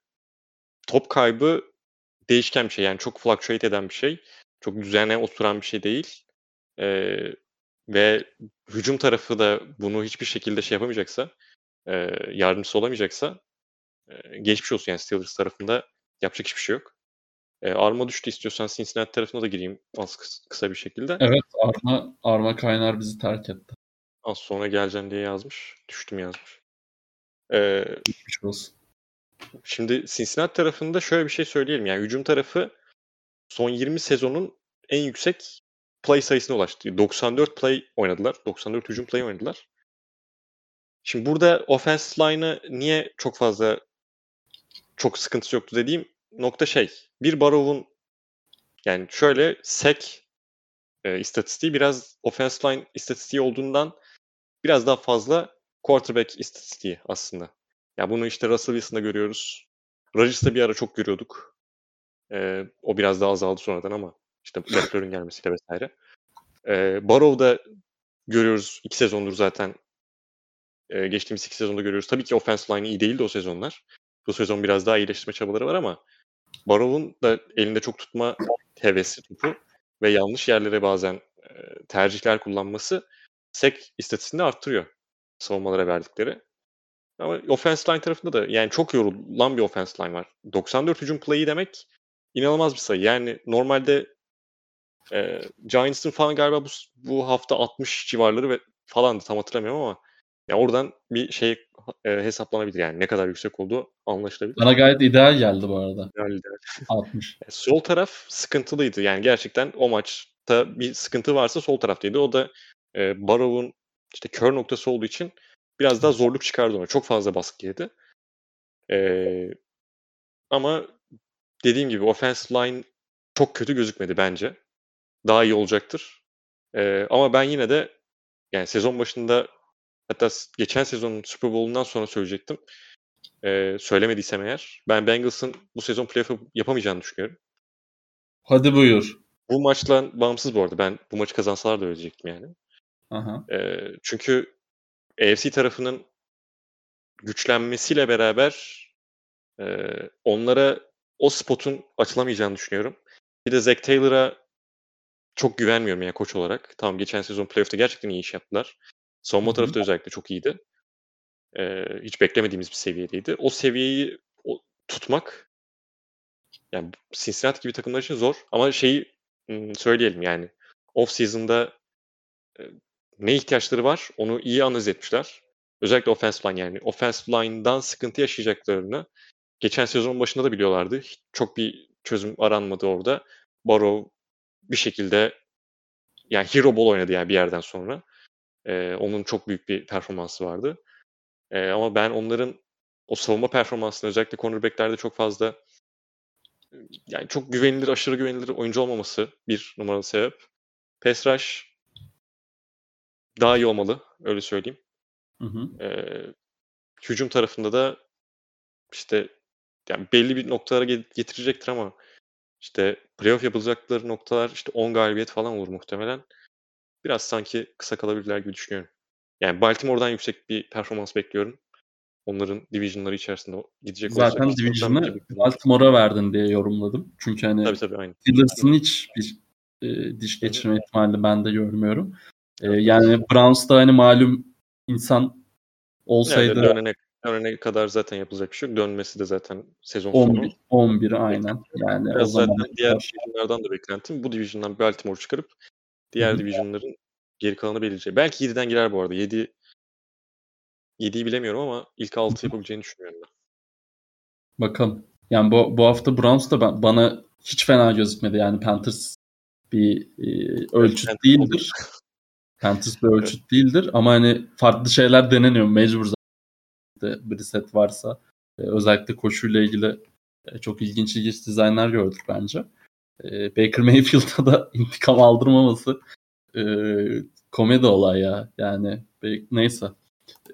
top kaybı değişken bir şey. Yani çok fluctuate eden bir şey. Çok düzenli oturan bir şey değil. Ee, ve hücum tarafı da bunu hiçbir şekilde şey yapamayacaksa, e, yardımcısı olamayacaksa e, geçmiş olsun yani Steelers tarafında yapacak hiçbir şey yok. E, Arma düştü istiyorsan Cincinnati tarafına da gireyim az kısa, kısa bir şekilde. Evet Arma, Arma Kaynar bizi terk etti. Az sonra geleceğim diye yazmış. Düştüm yazmış. Ee, Geçmiş olsun. Şimdi Cincinnati tarafında şöyle bir şey söyleyelim. Yani hücum tarafı son 20 sezonun en yüksek play sayısına ulaştı. 94 play oynadılar. 94 hücum play oynadılar. Şimdi burada offense line'ı niye çok fazla çok sıkıntısı yoktu dediğim nokta şey. Bir Barrow'un yani şöyle sek e, istatistiği biraz offense line istatistiği olduğundan biraz daha fazla quarterback istatistiği aslında. Ya yani bunu işte Russell Wilson'da görüyoruz. Rodgers'da bir ara çok görüyorduk. E, o biraz daha azaldı sonradan ama işte Lafleur'ün gelmesiyle vesaire. E, Barrow'da görüyoruz. iki sezondur zaten e, geçtiğimiz iki sezonda görüyoruz. Tabii ki offense line iyi değildi o sezonlar. Bu sezon biraz daha iyileştirme çabaları var ama Barrow'un da elinde çok tutma hevesi topu ve yanlış yerlere bazen e, tercihler kullanması sek istatistiğini arttırıyor savunmalara verdikleri. Ama offense line tarafında da yani çok yorulan bir offense line var. 94 hücum play'i demek inanılmaz bir sayı. Yani normalde e, Giants'ın falan galiba bu, bu hafta 60 civarları ve falandı tam hatırlamıyorum ama ya oradan bir şey e, hesaplanabilir yani ne kadar yüksek olduğu anlaşılabilir. Bana gayet ideal geldi bu arada. İdeal, ideal. 60. E, sol taraf sıkıntılıydı yani gerçekten o maçta bir sıkıntı varsa sol taraftaydı. O da e, Barrow'un işte kör noktası olduğu için biraz daha zorluk çıkardı ona. Çok fazla baskı yedi. E, ama dediğim gibi offense line çok kötü gözükmedi bence. Daha iyi olacaktır. E, ama ben yine de yani sezon başında hatta geçen sezonun Super Bowl'undan sonra söyleyecektim. E, söylemediysem eğer. Ben Bengals'ın bu sezon playoff yapamayacağını düşünüyorum. Hadi buyur. Bu maçla bağımsız bu arada. Ben bu maçı kazansalar da ölecektim yani. Aha. E, çünkü AFC tarafının güçlenmesiyle beraber e, onlara o spotun açılamayacağını düşünüyorum. Bir de Zach Taylor'a çok güvenmiyorum yani koç olarak. Tamam geçen sezon playoff'ta gerçekten iyi iş yaptılar. Savunma tarafı da özellikle çok iyiydi. Ee, hiç beklemediğimiz bir seviyedeydi. O seviyeyi o, tutmak yani Cincinnati gibi takımlar için zor. Ama şeyi söyleyelim yani off season'da e, ne ihtiyaçları var onu iyi analiz etmişler. Özellikle offensive line yani. Offensive line'dan sıkıntı yaşayacaklarını geçen sezon başında da biliyorlardı. Çok bir çözüm aranmadı orada. Barrow bir şekilde yani hero ball oynadı yani bir yerden sonra. Ee, onun çok büyük bir performansı vardı. Ee, ama ben onların o savunma performansını özellikle cornerbacklerde çok fazla yani çok güvenilir, aşırı güvenilir oyuncu olmaması bir numaralı sebep. Pass rush daha iyi olmalı, öyle söyleyeyim. Hı hı. Ee, hücum tarafında da işte yani belli bir noktalara getirecektir ama işte playoff yapılacakları noktalar işte 10 galibiyet falan olur muhtemelen. Biraz sanki kısa kalabilirler gibi düşünüyorum. Yani Baltimore'dan yüksek bir performans bekliyorum. Onların divisionları içerisinde gidecek Zaten olacak. division'ı Baltimore'a verdin diye yorumladım. Çünkü hani tabii, tabii, aynı. Steelers'ın hiç bir e, diş geçirme ihtimali ben de görmüyorum. E, yani Browns'da hani malum insan olsaydı yani dönene kadar zaten yapılacak bir şey yok. Dönmesi de zaten sezon 11, sonu. 11 aynen. Yani Biraz o zaman zaten diğer divisionlardan da beklentim bu division'dan Baltimore çıkarıp diğer divisionların geri kalanı belirleyecek. Belki 7'den girer bu arada. 7 7'yi bilemiyorum ama ilk 6 yapabileceğini düşünüyorum ben. Bakalım. Yani bu, bu hafta Browns da ben, bana hiç fena gözükmedi. Yani Panthers bir e, ölçüt değildir. Panthers bir ölçüt değildir ama hani farklı şeyler deneniyor mecbur birlikte Brissett varsa e, özellikle koşuyla ilgili e, çok ilginç ilginç dizaynlar gördük bence. E, Baker Mayfield'a da intikam aldırmaması e, komedi olay ya. Yani neyse.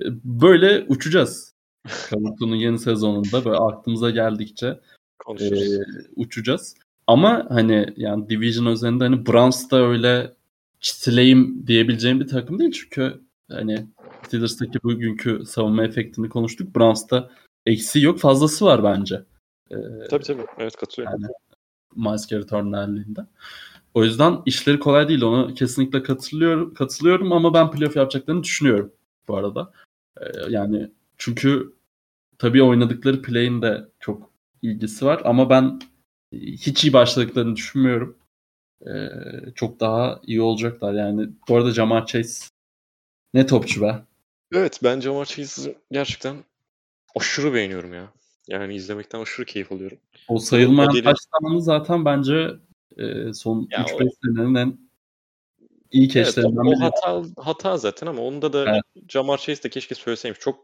E, böyle uçacağız. Kabuto'nun yeni sezonunda böyle aklımıza geldikçe e, uçacağız. Ama hani yani Division özelinde hani Browns da öyle çitileyim diyebileceğim bir takım değil. Çünkü hani Steelers'taki bugünkü savunma efektini konuştuk. Browns'ta eksiği yok fazlası var bence. Ee, tabii tabii. Evet katılıyorum. Yani Miles Garrett örneğinde. O yüzden işleri kolay değil. Onu kesinlikle katılıyorum, katılıyorum ama ben playoff yapacaklarını düşünüyorum bu arada. Ee, yani çünkü tabii oynadıkları play'in de çok ilgisi var ama ben hiç iyi başladıklarını düşünmüyorum. Ee, çok daha iyi olacaklar yani. Bu arada Jamar Chase ne topçu be. Evet ben Jamar Chase'i gerçekten aşırı beğeniyorum ya. Yani izlemekten aşırı keyif alıyorum. O sayılmayan modeli... taştanını zaten bence e, son 3-5 o... senenin en iyi keşlerinden evet, o, o hata, hata zaten ama onda da evet. Jamar Chase de keşke söyleseymiş. Çok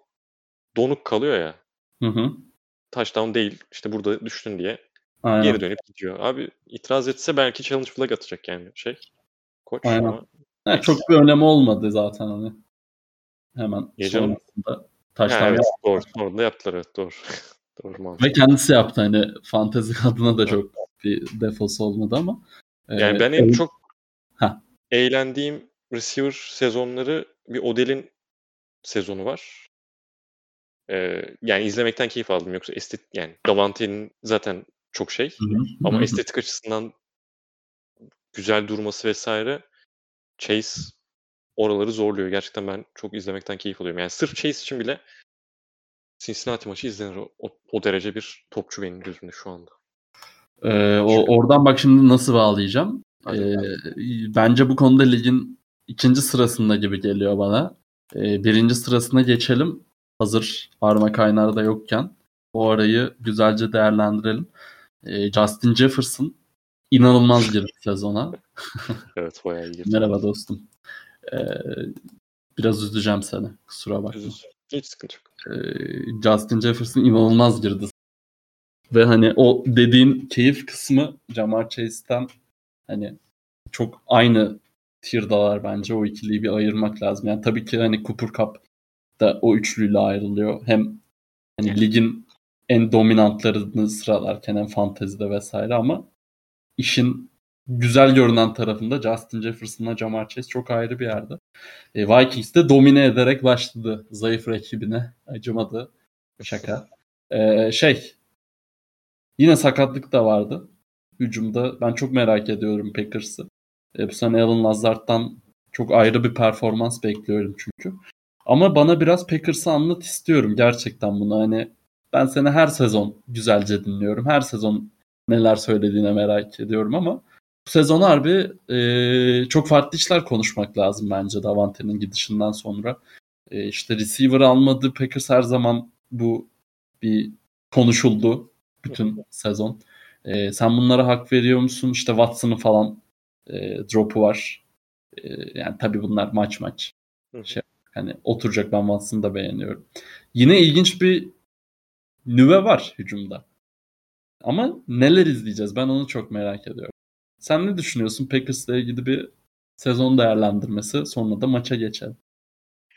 donuk kalıyor ya. Hı hı. Touchdown değil. İşte burada düştün diye. Aynen. Geri dönüp gidiyor. Abi itiraz etse belki challenge flag atacak yani şey. Koç Aynen. ama yani çok bir önemi olmadı zaten hani. Hemen Gece sonrasında taştan evet, doğru, doğru da yaptılar evet doğru. doğru mantıklı. Ve kendisi yaptı hani fantezi adına da çok bir defosu olmadı ama. Yani e, ben en çok Heh. eğlendiğim receiver sezonları bir Odell'in sezonu var. Ee, yani izlemekten keyif aldım yoksa estet yani Davante'nin zaten çok şey Hı-hı. ama Hı-hı. estetik açısından güzel durması vesaire Chase oraları zorluyor. Gerçekten ben çok izlemekten keyif alıyorum. Yani sırf Chase için bile Cincinnati maçı izlenir. O, o derece bir topçu benim gözümde şu anda. Ee, o, oradan bak şimdi nasıl bağlayacağım. Ee, bence bu konuda ligin ikinci sırasında gibi geliyor bana. Ee, birinci sırasına geçelim. Hazır Arma Kaynar da yokken. O arayı güzelce değerlendirelim. Ee, Justin Jefferson inanılmaz girdi sezona. evet bayağı iyi. Merhaba dostum. Ee, biraz üzeceğim seni. Kusura bakma. Hiç sıkıntı yok. Ee, Justin Jefferson inanılmaz girdi. Ve hani o dediğin keyif kısmı Jamar Chase'ten hani çok aynı tier'dalar bence. O ikiliyi bir ayırmak lazım. Yani tabii ki hani Cooper Cup da o üçlüyle ayrılıyor. Hem hani ligin en dominantlarını sıralarken hem fantezide vesaire ama işin güzel görünen tarafında Justin Jefferson'la Jamar Chase çok ayrı bir yerde. E, Vikings de domine ederek başladı zayıf rakibine. Acımadı. Şaka. E, şey yine sakatlık da vardı. Hücumda ben çok merak ediyorum Packers'ı. E, bu sene Alan Lazard'dan çok ayrı bir performans bekliyorum çünkü. Ama bana biraz Packers'ı anlat istiyorum gerçekten bunu. Hani ben seni her sezon güzelce dinliyorum. Her sezon neler söylediğine merak ediyorum ama bu sezon harbi e, çok farklı işler konuşmak lazım bence Davante'nin gidişinden sonra. E, işte receiver almadı Packers her zaman bu bir konuşuldu bütün sezon. E, sen bunlara hak veriyor musun? İşte Watson'ın falan e, drop'u var. E, yani tabii bunlar maç maç. Şey, hani oturacak ben Watson'ı da beğeniyorum. Yine ilginç bir nüve var hücumda. Ama neler izleyeceğiz? Ben onu çok merak ediyorum. Sen ne düşünüyorsun Packers'la ilgili bir sezon değerlendirmesi sonra da maça geçelim.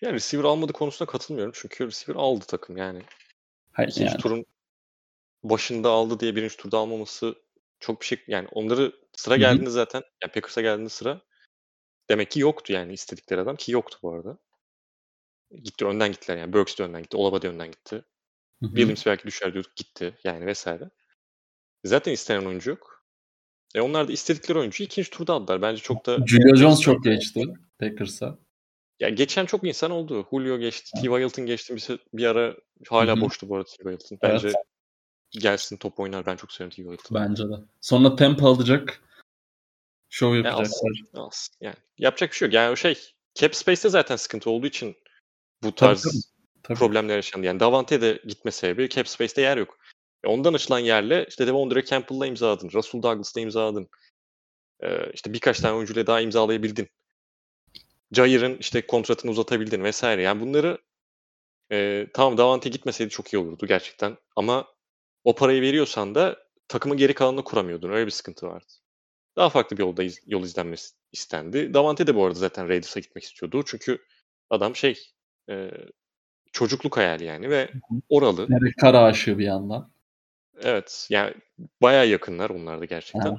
Yani receiver almadı konusunda katılmıyorum. Çünkü receiver aldı takım yani. Hayır, İkinci yani. turun başında aldı diye birinci turda almaması çok bir şey yani onları sıra geldiğinde Hı-hı. zaten yani Packers'a geldiğinde sıra demek ki yoktu yani istedikleri adam ki yoktu bu arada. Gitti önden gittiler yani. Burks de önden gitti. Olabade önden gitti. Hı-hı. Williams belki düşer diyorduk gitti yani vesaire. Zaten istenen oyuncu yok. E onlar da istedikleri oyuncuyu ikinci turda aldılar. Bence çok da... Julio Jones çok geçti Packers'a. Ya geçen çok insan oldu. Julio geçti, T. Hilton geçti. Bir, bir ara hala Hı-hı. boştu bu arada T. Hilton. Bence evet. gelsin top oynar. Ben çok seviyorum T. Hilton. Bence de. Sonra tempo alacak. Show yapacaklar. Yani, yani yapacak bir şey yok. Yani o şey cap space'te zaten sıkıntı olduğu için bu tarz tabii, tabii. problemler yaşandı. Yani Davante de gitme sebebi cap space'te yer yok. E ondan açılan yerle işte Devondre Campbell'la imzaladın. Russell Douglas'la imzaladın. Ee, işte birkaç tane oyuncuyla daha imzalayabildin. Jair'ın işte kontratını uzatabildin vesaire. Yani bunları Eee, tamam Davante gitmeseydi çok iyi olurdu gerçekten ama o parayı veriyorsan da takımın geri kalanını kuramıyordun. Öyle bir sıkıntı vardı. Daha farklı bir yolda iz yol izlenmesi istendi. Davante de bu arada zaten Raiders'a gitmek istiyordu. Çünkü adam şey, eee, çocukluk hayali yani ve oralı. Derek Carr'a aşığı bir yandan. Evet, yani bayağı yakınlar onlar da gerçekten.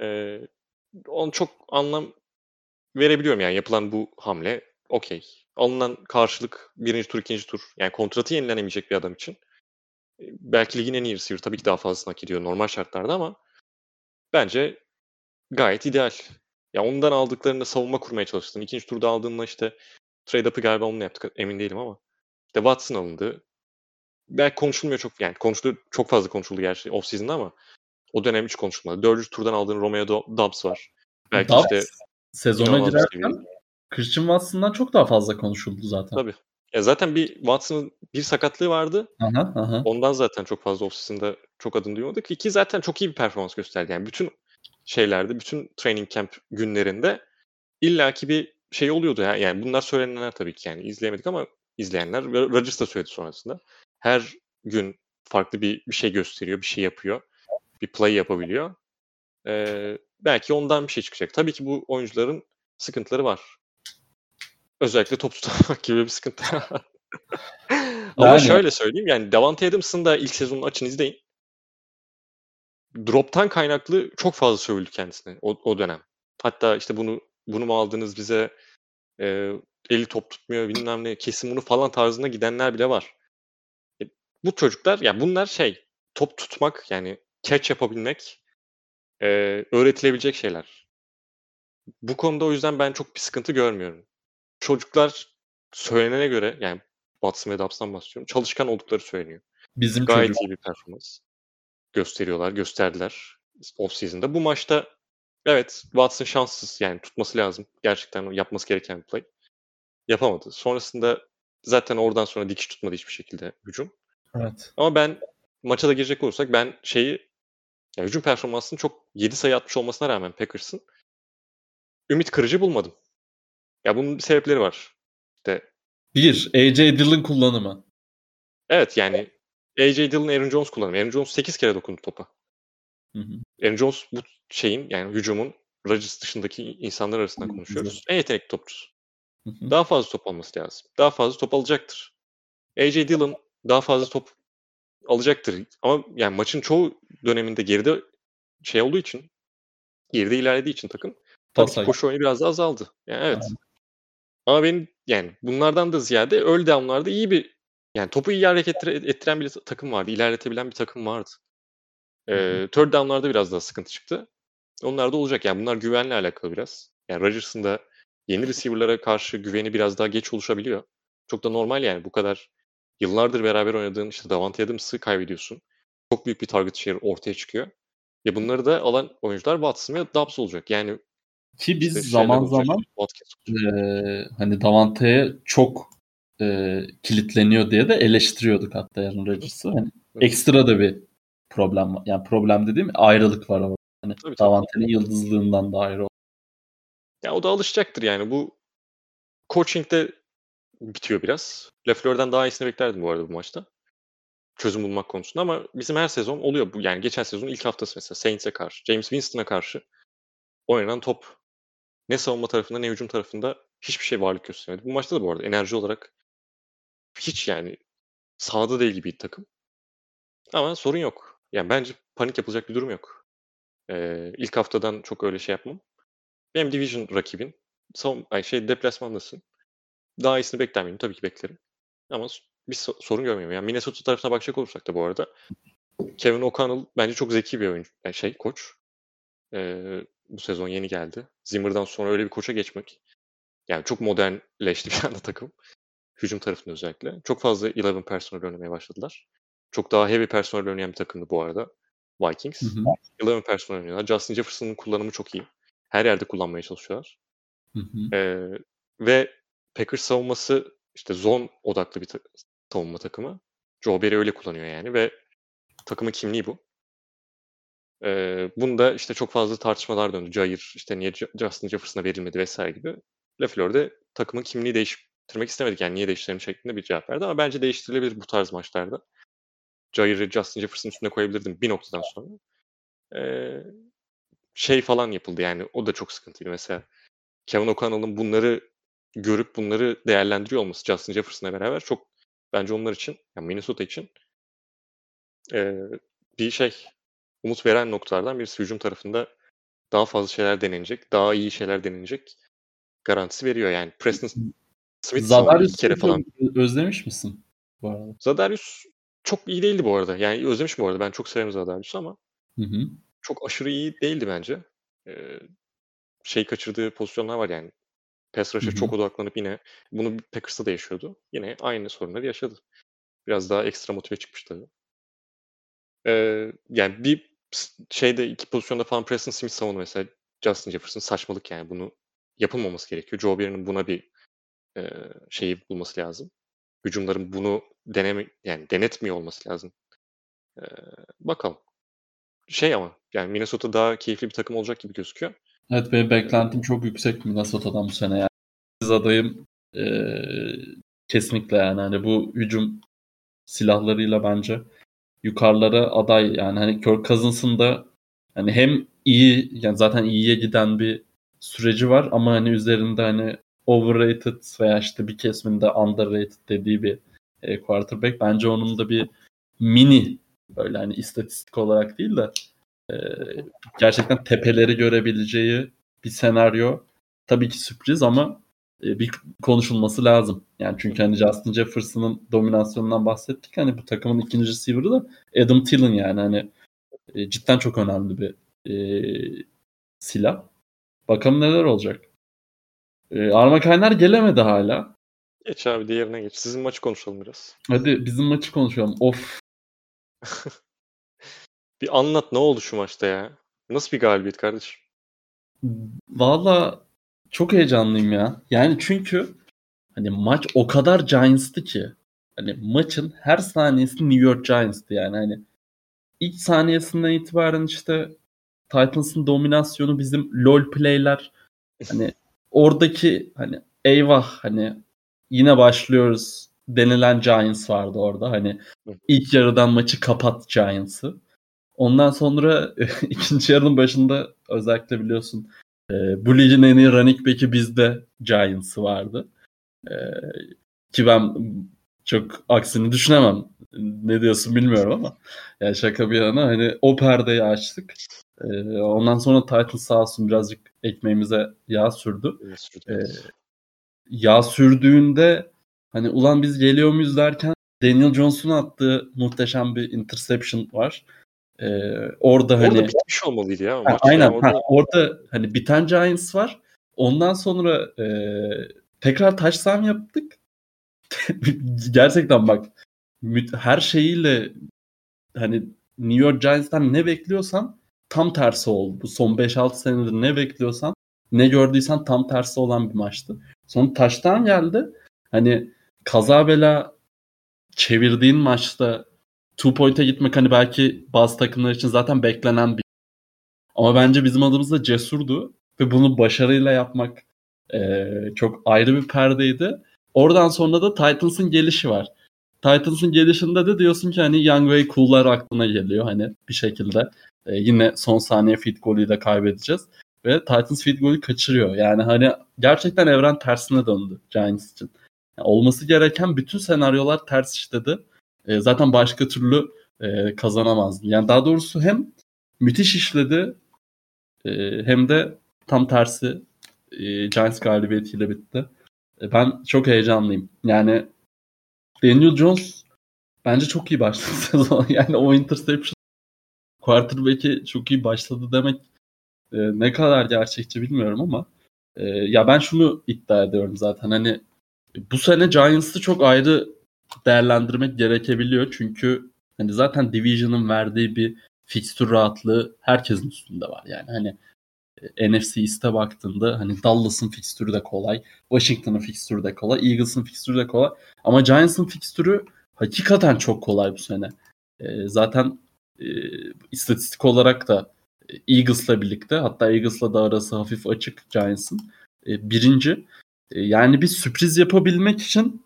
Eee, onu çok anlam verebiliyorum yani yapılan bu hamle okay. Alınan karşılık 1. tur, 2. tur. Yani kontratı yenilenemeyecek bir adam için. Belki ligin en iyi receiver. Tabii ki daha fazlasını hak ediyor normal şartlarda ama bence gayet ideal. Ya ondan aldıklarında savunma kurmaya çalıştın. 2. turda aldığında işte trade up'ı galiba onunla yaptık. Emin değilim ama. İşte Watson alındı. Belki konuşulmuyor çok yani konuşuldu çok fazla konuşuldu gerçi off season'da ama o dönem hiç konuşulmadı. 4. turdan aldığın Romeo Do Doubs var. Belki Doubs işte sezona girerken. Christian Watson'dan çok daha fazla konuşuldu zaten. Tabii. Ya zaten bir Watson'ın bir sakatlığı vardı. Hı hı. Ondan zaten çok fazla season'da çok adını duymadık. İki zaten çok iyi bir performans gösterdi. Yani bütün şeylerde, bütün training camp günlerinde illaki bir şey oluyordu ya. Yani bunlar söylenenler tabii ki yani izleyemedik ama izleyenler Rodgers da söyledi sonrasında. Her gün farklı bir bir şey gösteriyor, bir şey yapıyor. Bir play yapabiliyor. Eee, belki ondan bir şey çıkacak. Tabii ki bu oyuncuların sıkıntıları var. Özellikle top tutamak gibi bir sıkıntı var. Ama Yani şöyle söyleyeyim yani Davante Adams'ın da ilk sezonunu açın izleyin. Drop'tan kaynaklı çok fazla sövüldü kendisine o, o dönem. Hatta işte bunu bunu mu aldınız bize e, eli top tutmuyor bilmem ne kesin bunu falan tarzında gidenler bile var. Bu çocuklar yani bunlar şey top tutmak yani catch yapabilmek e, öğretilebilecek şeyler. Bu konuda o yüzden ben çok bir sıkıntı görmüyorum. Çocuklar söylenene göre yani Watson ve Dobbs'tan bahsediyorum. Çalışkan oldukları söyleniyor. bizim Gayet çocuk iyi bir performans gösteriyorlar, gösterdiler off season'da. Bu maçta evet Watson şanssız yani tutması lazım. Gerçekten yapması gereken bir play. Yapamadı. Sonrasında zaten oradan sonra dikiş tutmadı hiçbir şekilde hücum. Evet. Ama ben maça da girecek olursak ben şeyi ya hücum performansının çok 7 sayı atmış olmasına rağmen Packers'ın ümit kırıcı bulmadım. Ya bunun sebepleri var. İşte Bir, AJ Dillon kullanımı. evet yani AJ Dillon, Aaron Jones kullanımı. Aaron Jones 8 kere dokundu topa. Hı hı. Aaron Jones bu şeyin yani hücumun Rodgers dışındaki insanlar arasında konuşuyoruz. En yetenekli topçusu. Hı hı. Daha fazla top alması lazım. Daha fazla top alacaktır. AJ Dillon daha fazla top alacaktır. Ama yani maçın çoğu döneminde geride şey olduğu için geride ilerlediği için takım tabii ki koşu oyunu biraz daha azaldı. Yani evet. Aynen. Ama benim yani bunlardan da ziyade early down'larda iyi bir yani topu iyi hareket ettire- ettiren bir takım vardı. ilerletebilen bir takım vardı. Ee, third down'larda biraz daha sıkıntı çıktı. Onlar da olacak. Yani bunlar güvenle alakalı biraz. Yani Rodgers'ın da yeni receiver'lara karşı güveni biraz daha geç oluşabiliyor. Çok da normal yani bu kadar yıllardır beraber oynadığın işte Davante Adams'ı kaybediyorsun. Çok büyük bir target share ortaya çıkıyor. Ve bunları da alan oyuncular Watson ve Dobbs olacak. Yani Ki biz işte zaman zaman eee, hani Davante'ye çok eee, kilitleniyor diye de eleştiriyorduk hatta Aaron Rodgers'ı. Hani Hı. ekstra da bir problem var. Yani problem dediğim ayrılık var orada. Hani. Davante'nin yıldızlığından da ayrı. Ya o da alışacaktır yani. Bu coaching'de bitiyor biraz. Lafleur'den daha iyisini beklerdim bu arada bu maçta. Çözüm bulmak konusunda ama bizim her sezon oluyor bu. Yani geçen sezonun ilk haftası mesela Saints'e karşı, James Winston'a karşı oynanan top ne savunma tarafında ne hücum tarafında hiçbir şey varlık göstermedi. Bu maçta da bu arada enerji olarak hiç yani sahada değil gibi bir takım. Ama sorun yok. Yani bence panik yapılacak bir durum yok. Ee, ilk haftadan çok öyle şey yapmam. Benim division rakibin. Savun, ay şey deplasmandasın. Daha iyisini bekler miyim? Tabii ki beklerim. Ama bir so- sorun görmüyorum. Yani Minnesota tarafına bakacak olursak da bu arada Kevin O'Connell bence çok zeki bir oyuncu. Yani şey koç. Ee, bu sezon yeni geldi. Zimmer'dan sonra öyle bir koça geçmek. Yani çok modernleşti bir anda takım. Hücum tarafında özellikle. Çok fazla 11 personel oynamaya başladılar. Çok daha heavy personel oynayan bir takımdı bu arada. Vikings. Hı hı. 11 personel oynuyorlar. Justin Jefferson'ın kullanımı çok iyi. Her yerde kullanmaya çalışıyorlar. Hı hı. Ee, ve Packers savunması işte zone odaklı bir ta- savunma takımı. Joe Barry öyle kullanıyor yani ve takımın kimliği bu. Ee, bunda işte çok fazla tartışmalar döndü. Jair işte niye Ju- Justin Jefferson'a verilmedi vesaire gibi. LaFleur'de takımın kimliği değiş değiştirmek istemedik. Yani niye değiştirelim şeklinde bir cevap verdi ama bence değiştirilebilir bu tarz maçlarda. Jair'i Justin Jefferson üstüne koyabilirdim bir noktadan sonra. Ee, şey falan yapıldı yani o da çok sıkıntıydı mesela. Kevin O'Connell'ın bunları görüp bunları değerlendiriyor olması Justin Jefferson'la beraber çok bence onlar için yani Minnesota için e, bir şey umut veren noktalardan birisi hücum tarafında daha fazla şeyler denenecek, daha iyi şeyler denenecek garantisi veriyor yani. Preston Smith Zadarius kere falan. özlemiş misin bu arada? Zadarius çok iyi değildi bu arada. Yani özlemiş bu arada. Ben çok severim Zadarius'u ama Hı hı. çok aşırı iyi değildi bence. Ee, şey kaçırdığı pozisyonlar var yani. Pass rush'a çok odaklanıp yine bunu Packers'ta da yaşıyordu. Yine aynı sorunları yaşadı. Biraz daha ekstra motive çıkmış tabii. Ee, yani bir şeyde iki pozisyonda falan Preston Smith savundu mesela Justin Jefferson saçmalık yani bunu yapılmaması gerekiyor. Joe Barry'nin buna bir e, şeyi bulması lazım. Hücumların bunu deneme yani denetmiyor olması lazım. Ee, bakalım. Şey ama yani Minnesota daha keyifli bir takım olacak gibi gözüküyor. Evet benim beklentim çok yüksek Minnesota'dan bu sene yani. Adayım eee, kesinlikle yani. Hani bu hücum silahlarıyla bence yukarılara aday yani. Hani Kirk Cousins'ın da hani hem iyi yani zaten iyiye giden bir süreci var ama hani üzerinde hani overrated veya işte bir kesiminde underrated dediği bir e, quarterback. Bence onun da bir mini böyle hani istatistik olarak değil de e, gerçekten tepeleri görebileceği bir senaryo tabii ki sürpriz ama e, bir konuşulması lazım. Yani çünkü hani Justin Jefferson'ın dominasyonundan bahsettik. Hani bu takımın ikinci receiver'ı da Adam Thielen yani hani e, cidden çok önemli bir e, silah. Bakalım neler olacak. E, Arma Kaynar gelemedi hala. Geç abi diğerine geç. Sizin maçı konuşalım biraz. Hadi bizim maçı konuşalım. Of Bir anlat ne oldu şu maçta ya? Nasıl bir galibiyet kardeşim? Valla çok heyecanlıyım ya. Yani çünkü hani maç o kadar Giants'tı ki. Hani maçın her saniyesi New York Giants'tı yani hani ilk saniyesinden itibaren işte Titans'ın dominasyonu bizim lol play'ler hani oradaki hani eyvah hani yine başlıyoruz denilen Giants vardı orada. Hani ilk yarıdan maçı kapat Giants'ı. Ondan sonra ikinci yarının başında özellikle biliyorsun e, bu ligin en iyi running back'i bizde Giants'ı vardı. E, ki ben çok aksini düşünemem. Ne diyorsun bilmiyorum ama. Yani şaka bir yana hani o perdeyi açtık. E, ondan sonra Titans sağ olsun birazcık ekmeğimize yağ sürdü. E, yağ sürdüğünde hani ulan biz geliyor muyuz derken Daniel Jones'un attığı muhteşem bir interception var. Ee, orada, Orada hani bitmiş olmalıydı ya. Ha, aynen Yani orada ha, orada hani biten Giants var. Ondan sonra e, tekrar touchdown yaptık. Gerçekten bak her şeyiyle hani New York Giants'tan ne bekliyorsan tam tersi oldu. Bu son 5-6 senedir ne bekliyorsan ne gördüysen tam tersi olan bir maçtı. Sonra taştan geldi. Hani kaza bela çevirdiğin maçta two point'e gitmek hani belki bazı takımlar için zaten beklenen bir ama bence bizim adımızda cesurdu ve bunu başarıyla yapmak e, çok ayrı bir perdeydi. Oradan sonra da Titans'ın gelişi var. Titans'ın gelişinde de diyorsun ki hani Young Way Cool'lar aklına geliyor hani bir şekilde. E, yine son saniye field golü de kaybedeceğiz. Ve Titans field golü kaçırıyor. Yani hani gerçekten evren tersine döndü Giants için. Yani olması gereken bütün senaryolar ters işledi. E, zaten başka türlü e, kazanamazdı. Yani daha doğrusu hem müthiş işledi e, hem de tam tersi e, Giants galibiyetiyle bitti. E, ben çok heyecanlıyım. Yani Daniel Jones bence çok iyi başladı sezon. Yani o interception quarterback'i çok iyi başladı demek e, ne kadar gerçekçi bilmiyorum ama e, ya ben şunu iddia ediyorum zaten hani bu sene Giants'ı çok ayrı değerlendirmek gerekebiliyor çünkü hani zaten Division'ın verdiği bir fikstür rahatlığı herkesin üstünde var yani hani e, NFC East'e baktığında hani Dallas'ın fikstürü de kolay, Washington'ın fikstürü de kolay, Eagles'ın fikstürü de kolay ama Giants'ın fikstürü hakikaten çok kolay bu sene. E, zaten e, istatistik olarak da Eagles'la birlikte hatta Eagles'la da arası hafif açık Giants'ın. E, birinci. E, yani bir sürpriz yapabilmek için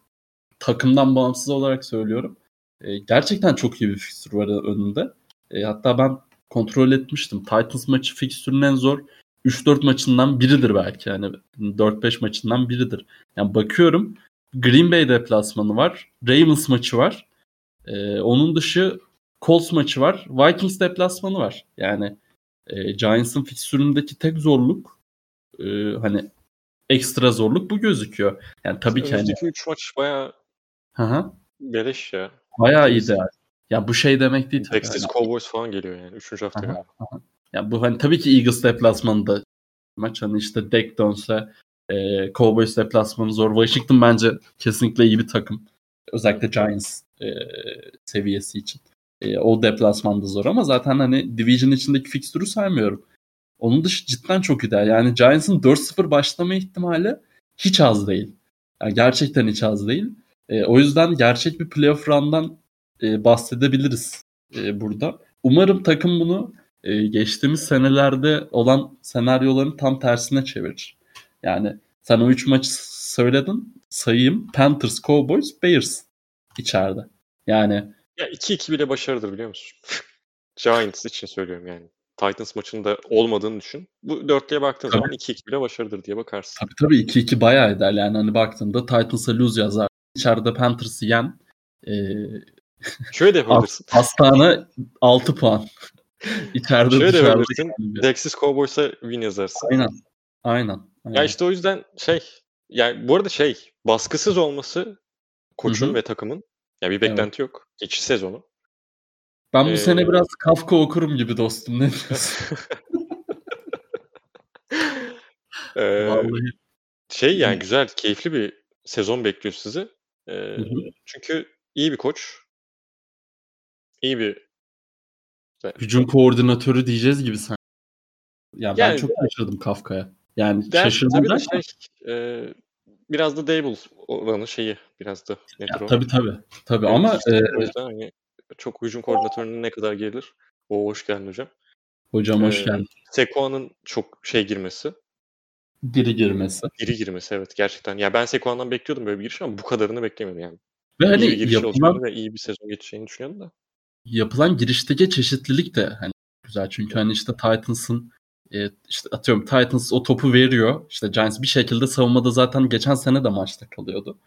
takımdan bağımsız olarak söylüyorum. E, gerçekten çok iyi bir fikstür var önünde. E, hatta ben kontrol etmiştim. Titans maçı fikstürün en zor 3-4 maçından biridir belki. Yani 4-5 maçından biridir. Yani bakıyorum Green Bay deplasmanı var. Ravens maçı var. Ee, onun dışı Colts maçı var. Vikings deplasmanı var. Yani e, Giants'ın fikstüründeki tek zorluk e, hani ekstra zorluk bu gözüküyor. Yani tabii ki hani 3 maç bayağı Hı beleş ya. Bayağı ideal. Ya bu şey demek değil. tabii. Texas Hani- Cowboys falan geliyor yani. Üçüncü hafta Aha. Ya bu hani tabii ki Eagles deplasmanında maç hani işte Dak dönse e, Cowboys deplasmanı zor. Washington bence kesinlikle iyi bir takım. Özellikle Giants e, seviyesi için. E, o deplasmanda zor ama zaten hani division içindeki fikstürü saymıyorum. Onun dışı cidden çok ideal. Yani Giants'ın 4-0 başlama ihtimali hiç az değil. Yani gerçekten hiç az değil. E, o yüzden gerçek bir playoff run'dan e, bahsedebiliriz e, burada. Umarım takım bunu e, geçtiğimiz senelerde olan senaryoların tam tersine çevirir. Yani sen o 3 maçı söyledin. Sayayım. Panthers, Cowboys, Bears içeride. Yani Ya 2-2 bile başarıdır biliyor musun? Giants için söylüyorum yani. Titans maçında olmadığını düşün. Bu dörtlüye baktığın Tabii. zaman 2-2 bile başarıdır diye bakarsın. tabii tabii 2-2 bayağı eder. Yani hani baktığında Titans'a lose yazar. İçeride Panthers'ı yen. E, Şöyle de yapabilirsin. Hastane 6 puan. İçeride Şöyle dışarıda. yani. Texas Cowboys'a win yazarsın. Aynen. Aynen. aynen. Ya işte o yüzden şey yani bu arada şey baskısız olması koçun Hı hı. ve takımın ya bir beklenti yok. Geçiş sezonu. ben bu Ee, sene biraz Kafka okurum gibi dostum. Ne diyorsun? Ee, Vallahi. şey yani güzel, keyifli bir sezon bekliyor sizi. Hı hı. çünkü iyi bir koç. iyi bir Hücum koordinatörü diyeceğiz gibi sen. Ya ben Yani- çok şaşırdım Kafka'ya. Yani Der, şaşırdım derken- şey, e, biraz da Dable oranı şeyi biraz da nedir Ya, o? tabii tabii. Tabii Evet, ama işte e, hani çok hücum koordinatörüne ne kadar gelir? O hoş geldin hocam. hocam hoş geldin. Sekoa'nın çok şey girmesi, Diri girmesi. iri girmesi evet gerçekten. Ya ben Sekoa'ndan bekliyordum böyle bir giriş ama bu kadarını beklemiyordum yani. Ve iyi hani bir giriş yapılan, ve iyi bir sezon geçeceğini düşünüyordum da. yapılan girişteki çeşitlilik de hani güzel. Çünkü hani işte Titans'ın e, işte atıyorum Titans o topu veriyor. İşte Giants bir şekilde savunmada zaten geçen sene de maçta kalıyordu.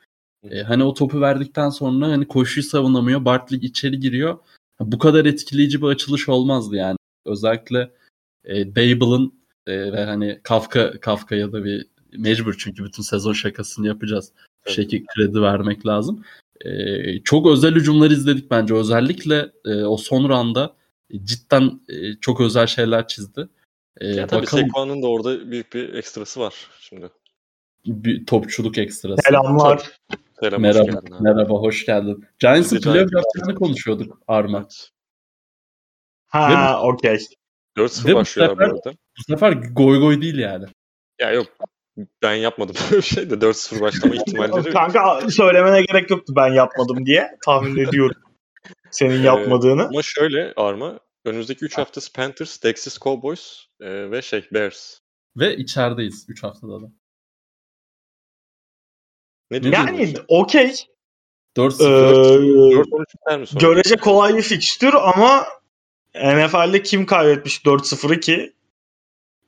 E, hani o topu verdikten sonra hani koşuyu savunamıyor. Bartley içeri giriyor. Bu kadar etkileyici bir açılış olmazdı yani. Özellikle e, Dable'ın e, ve hani Kafka Kafka'ya da bir mecbur çünkü bütün sezon şakasını yapacağız. Bir Evet. şekilde kredi vermek lazım. E, çok özel hücumlar izledik bence. Özellikle e, o son randa cidden e, çok özel şeyler çizdi. E, Ya tabii bakalım Sekoa'nın da orada büyük bir ekstrası var şimdi. bir topçuluk ekstrası. Selamlar. Selam, hoş Merhaba, geldin abi. merhaba, hoş geldin. Giants'ın playoff yaptığını konuşuyorduk Arma. Ha okey. 4-0 Ve bu arada. Bu sefer goy goy değil yani. Ya yok ben yapmadım böyle bir şey de 4-0 başlama ihtimalleri Kanka söylemene gerek yoktu ben yapmadım diye. Tahmin ediyorum. Senin Ee, yapmadığını. Ama şöyle Arma önümüzdeki 3 haftası Panthers, Texas Cowboys e, ve şey Bears. Ve içerideyiz 3 haftada da. Ne? Yani okey. 4-0. Ee, 4-13 biter mi sonra? görece kolay bir fikstür ama NFL'de kim kaybetmiş 4-0'ı ki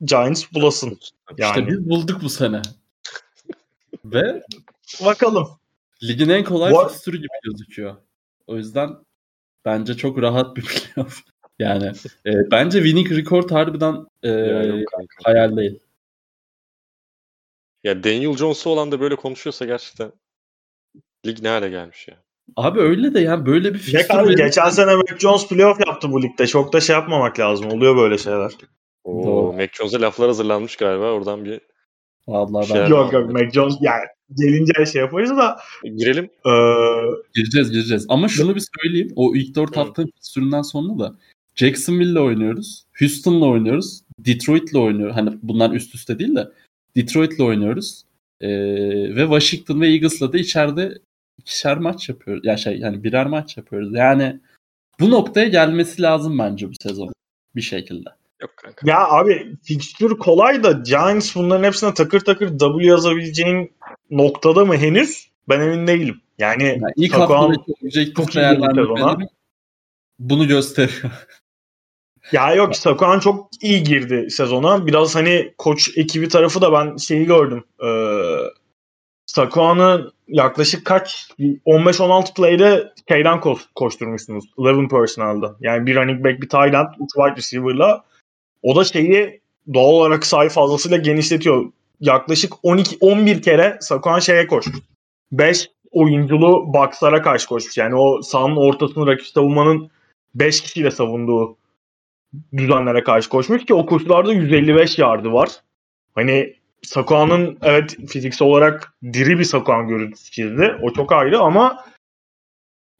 Giants bulasın. Yani İşte biz bulduk bu sene. Ve bakalım. ligin en kolay fikstürü gibi gözüküyor. O yüzden bence çok rahat bir playoff. Yani e, bence winning record harbiden e, Ya hayal değil. Ya Daniel Jones'u olan da böyle konuşuyorsa gerçekten lig ne hale gelmiş ya. Abi öyle de yani böyle bir fikstür geçen sene Mac Jones playoff yaptı bu ligde. Çok da şey yapmamak lazım. Oluyor böyle şeyler. Oo, Doğru. Mac Jones'a laflar hazırlanmış galiba. Oradan bir Vallahi ben Şey- Yok yok Mac Jones yani gelince şey yaparız da girelim. eee Gireceğiz gireceğiz. Ama şunu bir söyleyeyim. O ilk 4 Hı. hafta fikstüründen sonra da Jacksonville'le oynuyoruz. Houston'la oynuyoruz. Detroit'le oynuyoruz. Hani bunlar üst üste değil de Detroit'le oynuyoruz. Ee, ve Washington ve Eagles'la da içeride ikişer maç yapıyoruz. Ya şey yani birer maç yapıyoruz. Yani bu noktaya gelmesi lazım bence bu sezon bir şekilde. Yok kanka. Ya abi fikstür kolay da Giants bunların hepsine takır takır W yazabileceğin noktada mı henüz? Ben emin değilim. Yani, Yani ilk haftadaki objektif çok iyi girdi sezona. değerlendirmeleri bunu gösteriyor. Ya yok Sakuan çok iyi girdi sezona. Biraz hani koç ekibi tarafı da ben şeyi gördüm. Ee, Sakuan'ı yaklaşık kaç 15-16 play'de şeyden ko- koşturmuşsunuz. 11 personal'da. Yani bir running back, bir tight end, 3 wide receiver'la. O da şeyi doğal olarak sayı fazlasıyla genişletiyor. Yaklaşık 12 11 kere Sakuan şeye koşmuş. 5 oyunculu boxlara karşı koşmuş. Yani o sahanın ortasını rakip savunmanın 5 kişiyle savunduğu düzenlere karşı koşmuş ki o koşularda 155 yardı var. Hani Sakuan'ın evet fiziksel olarak diri bir Sakuan görüntüsü çizdi. O çok ayrı ama